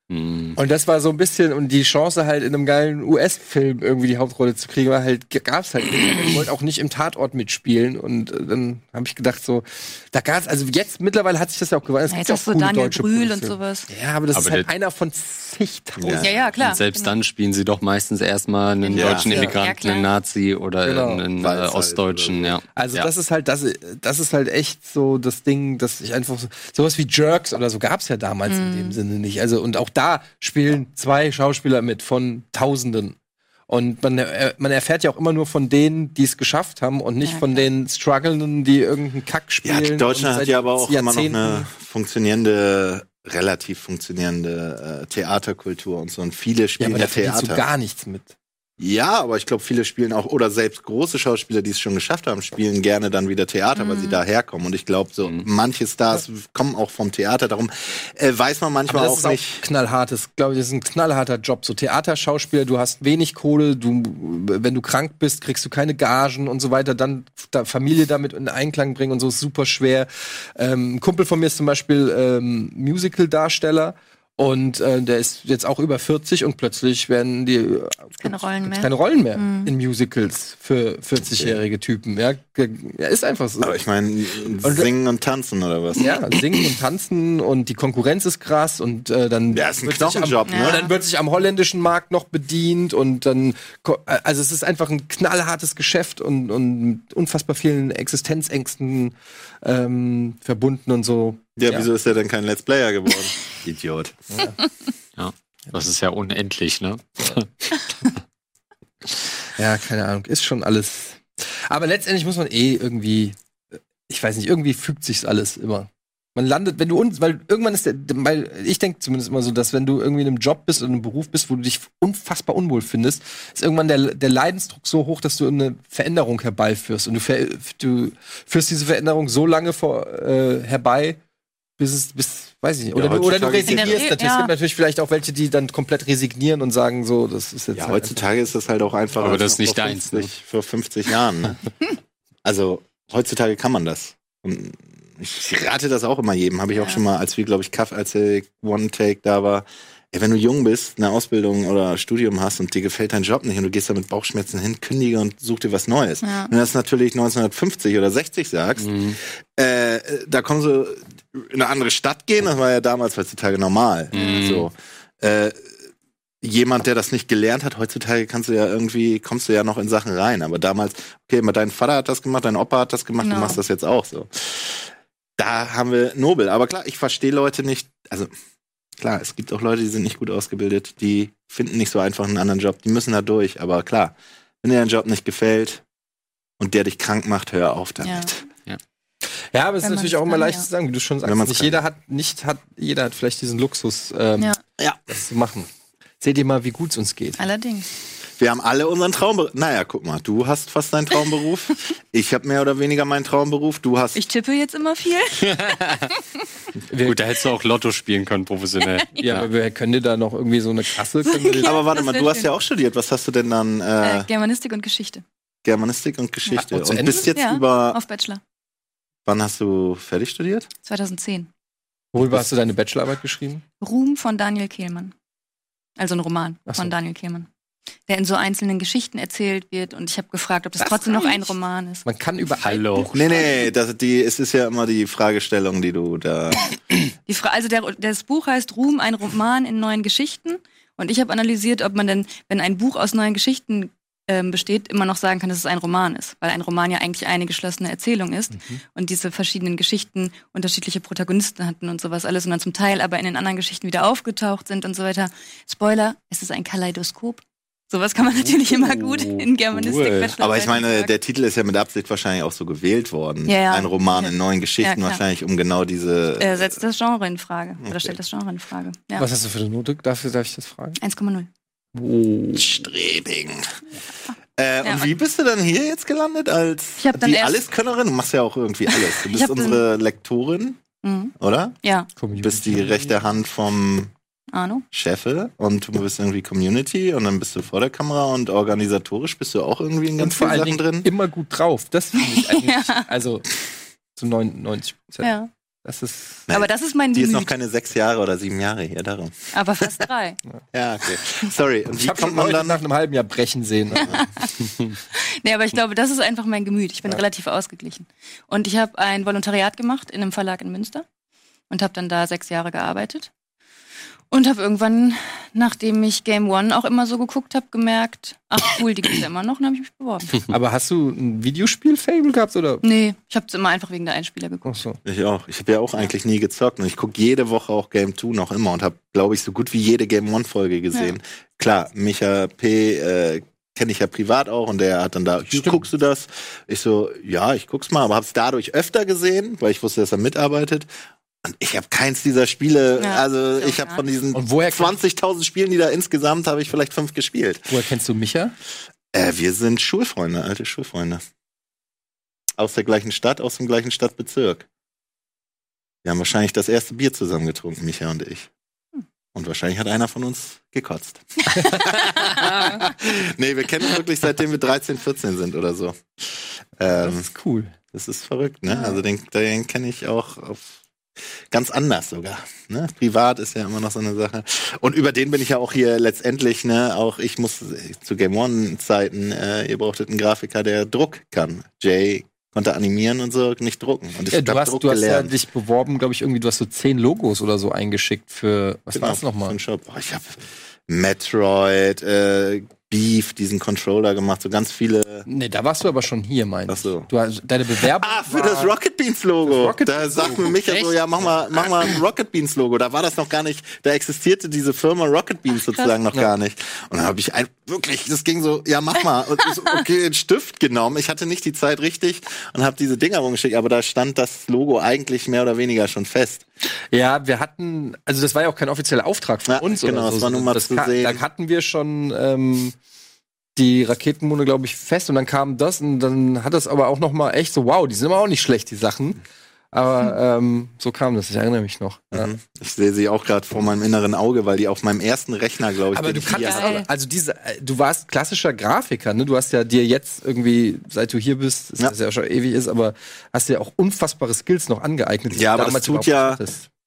Hm.
Und das war so ein bisschen, und die Chance halt in einem geilen US-Film irgendwie die Hauptrolle zu kriegen, war halt, gab's halt nicht. Ich wollte auch nicht im Tatort mitspielen. Und äh, dann habe ich gedacht, so, da gab's, also jetzt mittlerweile hat sich das ja auch gewandelt. Es
Ja,
gibt
jetzt
auch coole
Daniel
deutsche
Brühl und sowas.
Ja, aber das
Aber
ist halt einer von zigtausend.
Ja, ja, klar.
Und selbst
Genau.
dann spielen sie doch meistens erstmal einen
Ja.
deutschen
Ja.
Immigranten, einen Nazi oder
Genau.
einen äh,
halt
Ostdeutschen,
oder
ja.
Also
ja.
das ist halt das, das ist halt echt so das Ding, dass ich einfach so, sowas wie Jerks oder so gab's ja damals in
Mhm.
dem Sinne nicht. Also und auch da spielen zwei Schauspieler mit von Tausenden. Und man, äh, man erfährt ja auch immer nur von denen, die es geschafft haben und nicht
Ja,
von den Strugglenden, die irgendeinen Kack
Ja,
spielen.
Deutschland
und
hat ja aber auch immer noch eine funktionierende, relativ funktionierende äh, Theaterkultur und so. Und viele
Ja,
spielen
aber
ja,
da verdienst du
Theater.
gar nichts mit.
Ja, aber ich glaube, viele spielen auch, oder selbst große Schauspieler, die es schon geschafft haben, spielen gerne dann wieder Theater, weil sie daherkommen. Und ich glaube, so
Mhm.
manche Stars kommen auch vom Theater. Darum äh, weiß man
Aber
manchmal
das
auch
ist auch
nicht.
knallhartes, glaube ich, das ist ein knallharter Job. So Theaterschauspieler, du hast wenig Kohle, du, wenn du krank bist, kriegst du keine Gagen und so weiter, dann da Familie damit in Einklang bringen und so ist super schwer. Ähm, ein Kumpel von mir ist zum Beispiel ähm, Musical-Darsteller. Und äh, der ist jetzt auch über 40 und plötzlich werden die äh,
Keine Rollen mehr.
keine Rollen mehr
Mhm.
in Musicals für 40-jährige Typen. Ja, ja, ist einfach so.
Aber ich meine, singen und tanzen oder was?
Ja, singen und tanzen und die Konkurrenz ist krass und äh, dann
Ja, ist ein
wird sich am-
Knochenjob,
Ja.
ne?
und dann wird sich am holländischen Markt noch bedient und dann ko- also es ist einfach ein knallhartes Geschäft und, und mit unfassbar vielen Existenzängsten ähm, verbunden und so.
Ja,
Ja.
wieso ist er denn kein Let's Player geworden? Idiot.
Das ist ja unendlich, ne?
Ja, keine Ahnung, ist schon alles. Aber letztendlich muss man eh irgendwie, ich weiß nicht, irgendwie fügt sich's alles immer. Man landet, wenn du uns, weil irgendwann ist der, weil ich denke zumindest immer so, dass wenn du irgendwie in einem Job bist und in einem Beruf bist, wo du dich unfassbar unwohl findest, ist irgendwann der, der Leidensdruck so hoch, dass du eine Veränderung herbeiführst. Und du, du führst diese Veränderung so lange vor, äh, herbei, bis es, bis, weiß ich nicht. Oder,
Ja,
du, oder du resignierst natürlich. Es gibt natürlich vielleicht auch welche, die dann komplett resignieren und sagen so, das ist jetzt
Ja,
halt
heutzutage ist das halt auch einfach.
Aber das ist nicht deins, ne?
50, Vor 50 Jahren, ne? also, heutzutage kann man das. Und ich rate das auch immer jedem. Habe ich auch
Ja.
schon mal, als wir, glaube ich, Kaff, als der One Take da war. Ey, wenn du jung bist, eine Ausbildung oder Studium hast und dir gefällt dein Job nicht und du gehst da mit Bauchschmerzen hin, kündige und such dir was Neues.
Ja.
Wenn du das natürlich 1950 oder 60 sagst,
Mhm.
äh, da kommen sie in eine andere Stadt gehen, das war ja damals heutzutage normal.
Mhm.
So. Äh, jemand, der das nicht gelernt hat, heutzutage kannst du ja irgendwie, kommst du ja noch in Sachen rein. Aber damals, okay, mal dein Vater hat das gemacht, dein Opa hat das gemacht, du
Genau.
machst das jetzt auch so. Da haben wir Nobel. Aber klar, ich verstehe Leute nicht, also klar, es gibt auch Leute, die sind nicht gut ausgebildet, die finden nicht so einfach einen anderen Job, die müssen da durch. Aber klar, wenn dir dein Job nicht gefällt und der dich krank macht, hör auf damit.
Ja, aber es ist natürlich auch immer leicht
ja.
zu sagen, wie du schon sagst. Nicht
kann.
jeder hat, nicht hat, jeder hat vielleicht diesen Luxus, ähm,
Ja.
Ja.
das zu machen. Seht ihr mal, wie gut es uns geht.
Allerdings.
Wir haben alle unseren Traumberuf. Naja, guck mal, du hast fast deinen Traumberuf. ich habe mehr oder weniger meinen Traumberuf. Du hast.
Ich tippe jetzt immer viel.
Gut, da hättest du auch Lotto spielen können, professionell.
ja, aber wir können dir da noch irgendwie so eine Kasse.
Ja,
aber warte mal, du hast
schön.
ja auch studiert. Was hast du denn dann? Äh,
Äh, Germanistik und Geschichte.
Germanistik und Geschichte.
Ach, und
und bist jetzt
Ja.
über.
Auf Bachelor.
Wann hast du fertig studiert?
2010.
worüber hast du deine Bachelorarbeit geschrieben?
Ruhm von Daniel Kehlmann. Also ein Roman
so.
von Daniel Kehlmann. Der in so einzelnen Geschichten erzählt wird. Und ich habe gefragt, ob das,
Das
trotzdem noch ein. Roman ist.
Man kann über
Hallo.
Nee, nee, das, die, es ist ja immer die Fragestellung, die du da.
Die Fra also der, das Buch heißt Ruhm, ein Roman in neuen Geschichten. Und ich habe analysiert, ob man denn, wenn ein Buch aus neuen Geschichten ähm, besteht, immer noch sagen kann, dass es ein Roman ist. Weil ein Roman ja eigentlich eine geschlossene Erzählung ist. Und diese verschiedenen Geschichten unterschiedliche Protagonisten hatten und sowas alles. Und dann zum Teil aber in den anderen Geschichten wieder aufgetaucht sind und so weiter. Spoiler, es ist ein Kaleidoskop. Sowas kann man natürlich immer gut in Germanistik
cool.
Aber ich meine, der Titel ist ja mit Absicht wahrscheinlich auch so gewählt worden.
Ja, ja.
Ein Roman in neuen
Ja,
Geschichten, wahrscheinlich, um genau diese.
er setzt das Genre in Frage. Oder
Okay.
stellt das Genre in Frage. Ja.
Was hast du für eine Note? Dafür darf ich das fragen?
1,0.
Strebing. Äh,
Ja,
und wie bist du dann hier jetzt gelandet als
Ich hab dann
die Alleskönnerin? Du machst ja auch irgendwie alles. Du bist unsere Lektorin,
Mhm.
oder?
Ja,
Du bist die rechte Hand vom
Arno.
Cheffe und du bist irgendwie Community und dann bist du vor der Kamera und organisatorisch bist du auch irgendwie in
Und
ganz
vor
vielen
allen
Sachen
Dingen
drin.
immer gut drauf. Das finde ich eigentlich, also zu 99 Prozent.
Ja.
Das ist.
Nein,
Aber das ist mein
Die ist noch
Gemüt.
keine sechs Jahre oder sieben Jahre hier, darum.
Aber fast drei.
Ja, okay. Sorry. Und
Ich
wie
habe schon
kommt man
Leute
dann
nach einem halben Jahr brechen sehen.
Nee, aber ich glaube, das ist einfach mein Gemüt. Ich bin relativ ausgeglichen. Und ich habe ein Volontariat gemacht in einem Verlag in Münster und habe dann da sechs Jahre gearbeitet. Und habe irgendwann, nachdem ich Game One auch immer so geguckt habe, gemerkt, ach cool, die gibt's ja immer noch, und dann habe ich mich beworben.
Aber hast du ein Videospiel-Fable gehabt oder?
Nee, ich habe es immer einfach wegen der Einspieler
Ach
geguckt.
so.
Ich auch. Ich habe ja auch eigentlich nie gezockt und ich gucke jede Woche auch Game 2 noch immer und habe, glaube ich, so gut wie jede Game 1 Folge gesehen. Klar, Micha P. Äh, kenne ich ja privat auch und der hat dann da,
Stimmt.
guckst du das? Ich so, ja, ich guck's mal, aber hab's dadurch öfter gesehen, weil ich wusste, dass er mitarbeitet. Und ich habe keins dieser Spiele,
Ja,
also
ich
habe von diesen
Und woher kommt-
20.000 Spielen, die da insgesamt, habe ich vielleicht fünf gespielt.
Woher kennst du Micha?
Äh, wir sind Schulfreunde, alte Schulfreunde. Aus der gleichen Stadt, aus dem gleichen Stadtbezirk. Wir haben wahrscheinlich das erste Bier zusammen getrunken, Micha und ich. Und wahrscheinlich hat einer von uns gekotzt. nee, wir kennen uns wirklich seitdem wir 13, 14 sind oder so.
Das
Ähm,
ist cool.
das ist verrückt, ne? Also den, den kenne ich auch auf ganz anders sogar. Ne? Privat ist ja immer noch so eine Sache. Und über den bin ich ja auch hier letztendlich, ne, auch ich muss zu Game One-Zeiten, äh, ihr brauchtet einen Grafiker, der Druck kann. Jay konnte animieren und so, nicht drucken. Und ich
Ja, du hast,
Druck
du hast ja
gelernt.
dich beworben, glaube ich, irgendwie, du hast so zehn Logos oder so eingeschickt für, was
Genau,
war's nochmal?
für einen Shop. Oh, ich habe Metroid, äh, Beef, diesen Controller gemacht, so ganz viele.
Nee, da warst du aber schon hier, mein
Ach so.
Du hast, deine Bewerbung
Ah, für das Rocket Beans Logo.
Das Rocket
da sagt mir Micha so, ja, mach mal, mach mal ein Rocket Beans Logo. Da war das noch gar nicht, da existierte diese Firma Rocket Beans sozusagen noch
Ja.
gar nicht. Und dann habe ich ein, wirklich, das ging so, ja, mach mal. Und ich so, okay, den Stift genommen. Ich hatte nicht die Zeit richtig und habe diese Dinger rumgeschickt, aber da stand das Logo eigentlich mehr oder weniger schon fest.
Ja, wir hatten, also das war ja auch kein offizieller Auftrag von
Ja,
uns
genau,
oder so.
es war nur mal
das
zu sehen.
Da hatten wir schon ähm, die Raketenmone, glaube ich, fest und dann kam das und dann hat das aber auch noch mal echt so, wow, die sind aber auch nicht schlecht, die Sachen. Aber ähm, so kam das, ich erinnere mich noch. Ja.
Mhm. Ich sehe sie auch gerade vor meinem inneren Auge, weil die auf meinem ersten Rechner, glaube ich,
Aber du
ich hier
kannst, also diese, äh, du warst klassischer Grafiker, ne? Du hast ja dir jetzt irgendwie, seit du hier bist, ist
Ja.
das ja schon ewig ist, aber hast dir ja auch unfassbare Skills noch angeeignet.
Ja,
du
aber das
damals
tut
überhaupt
ja-.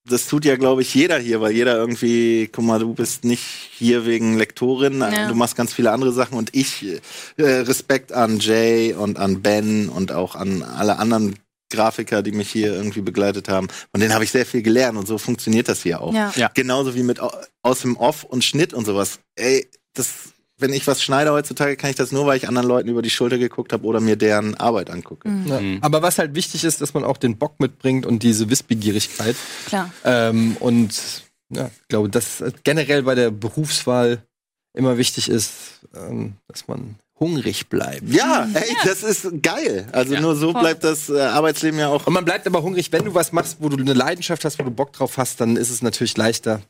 Das tut ja, glaube ich, jeder hier, weil jeder irgendwie, guck mal, du bist nicht hier wegen Lektorin,
Ja.
du machst ganz viele andere Sachen und ich äh, Respekt an Jay und an Ben und auch an alle anderen Grafiker, die mich hier irgendwie begleitet haben. Von denen habe ich sehr viel gelernt und so funktioniert das hier auch.
Ja.
Ja.
Genauso wie mit au- aus dem Off und Schnitt und sowas. Ey, das, wenn ich was schneide heutzutage, kann ich das nur, weil ich anderen Leuten über die Schulter geguckt habe oder mir deren Arbeit angucke.
Mhm.
Ja.
Mhm.
Aber was halt wichtig ist, dass man auch den Bock mitbringt und diese Wissbegierigkeit.
Klar.
Ähm, und ja, ich glaube, dass generell bei der Berufswahl immer wichtig ist, ähm, dass man hungrig bleibt.
Ja, ey, das ist geil. Also
Ja.
nur so bleibt das äh, Arbeitsleben ja auch
Und man bleibt aber hungrig, wenn du was machst, wo du eine Leidenschaft hast, wo du Bock drauf hast, dann ist es natürlich leichter,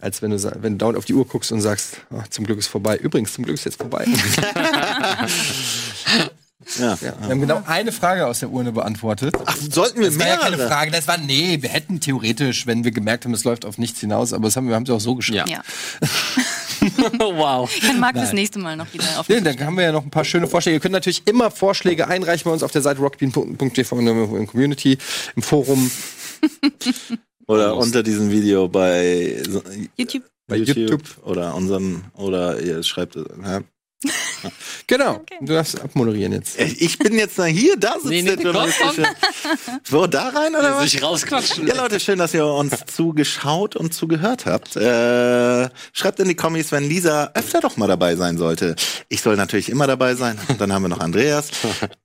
als wenn du, wenn du dauernd auf die Uhr guckst und sagst, "Ah, zum Glück ist vorbei. Übrigens, zum Glück ist jetzt vorbei.
Ja.
ja. Wir haben genau eine Frage aus der Urne beantwortet.
Ach, sollten wir
Das war ja keine
mehrere?
Frage, das war, nee, wir hätten theoretisch, wenn wir gemerkt haben, es läuft auf nichts hinaus, aber das haben wir haben es auch so geschafft.
Ja. Wow.
Dann mag das nächste Mal noch wieder auf
Nee, dann haben wir ja noch ein paar schöne Vorschläge. Ihr könnt natürlich immer Vorschläge einreichen bei uns auf der Seite rockbean.tv in der Community, im Forum,
Oder
Almost.
unter diesem Video bei
YouTube.
bei
YouTube,
YouTube.
oder unserem oder ihr schreibt es. Ja.
Genau, du darfst abmoderieren jetzt.
Ey, Ich bin jetzt da hier, da sitzt
Nee, nee,
der journalistische. Wo da rein oder was?
Sich rausquatschen.
Ja, Leute, schön, dass ihr uns zugeschaut und zugehört habt. Äh, schreibt in die Kommis, wenn Lisa öfter doch mal dabei sein sollte. Ich soll natürlich immer dabei sein. Und dann haben wir noch Andreas.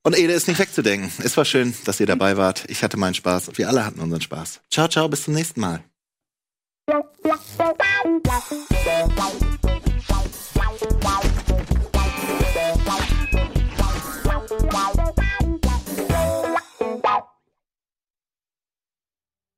Und Ede ist nicht wegzudenken. Es war schön, dass ihr dabei wart. Ich hatte meinen Spaß und wir alle hatten unseren Spaß. Ciao, ciao, bis zum nächsten Mal.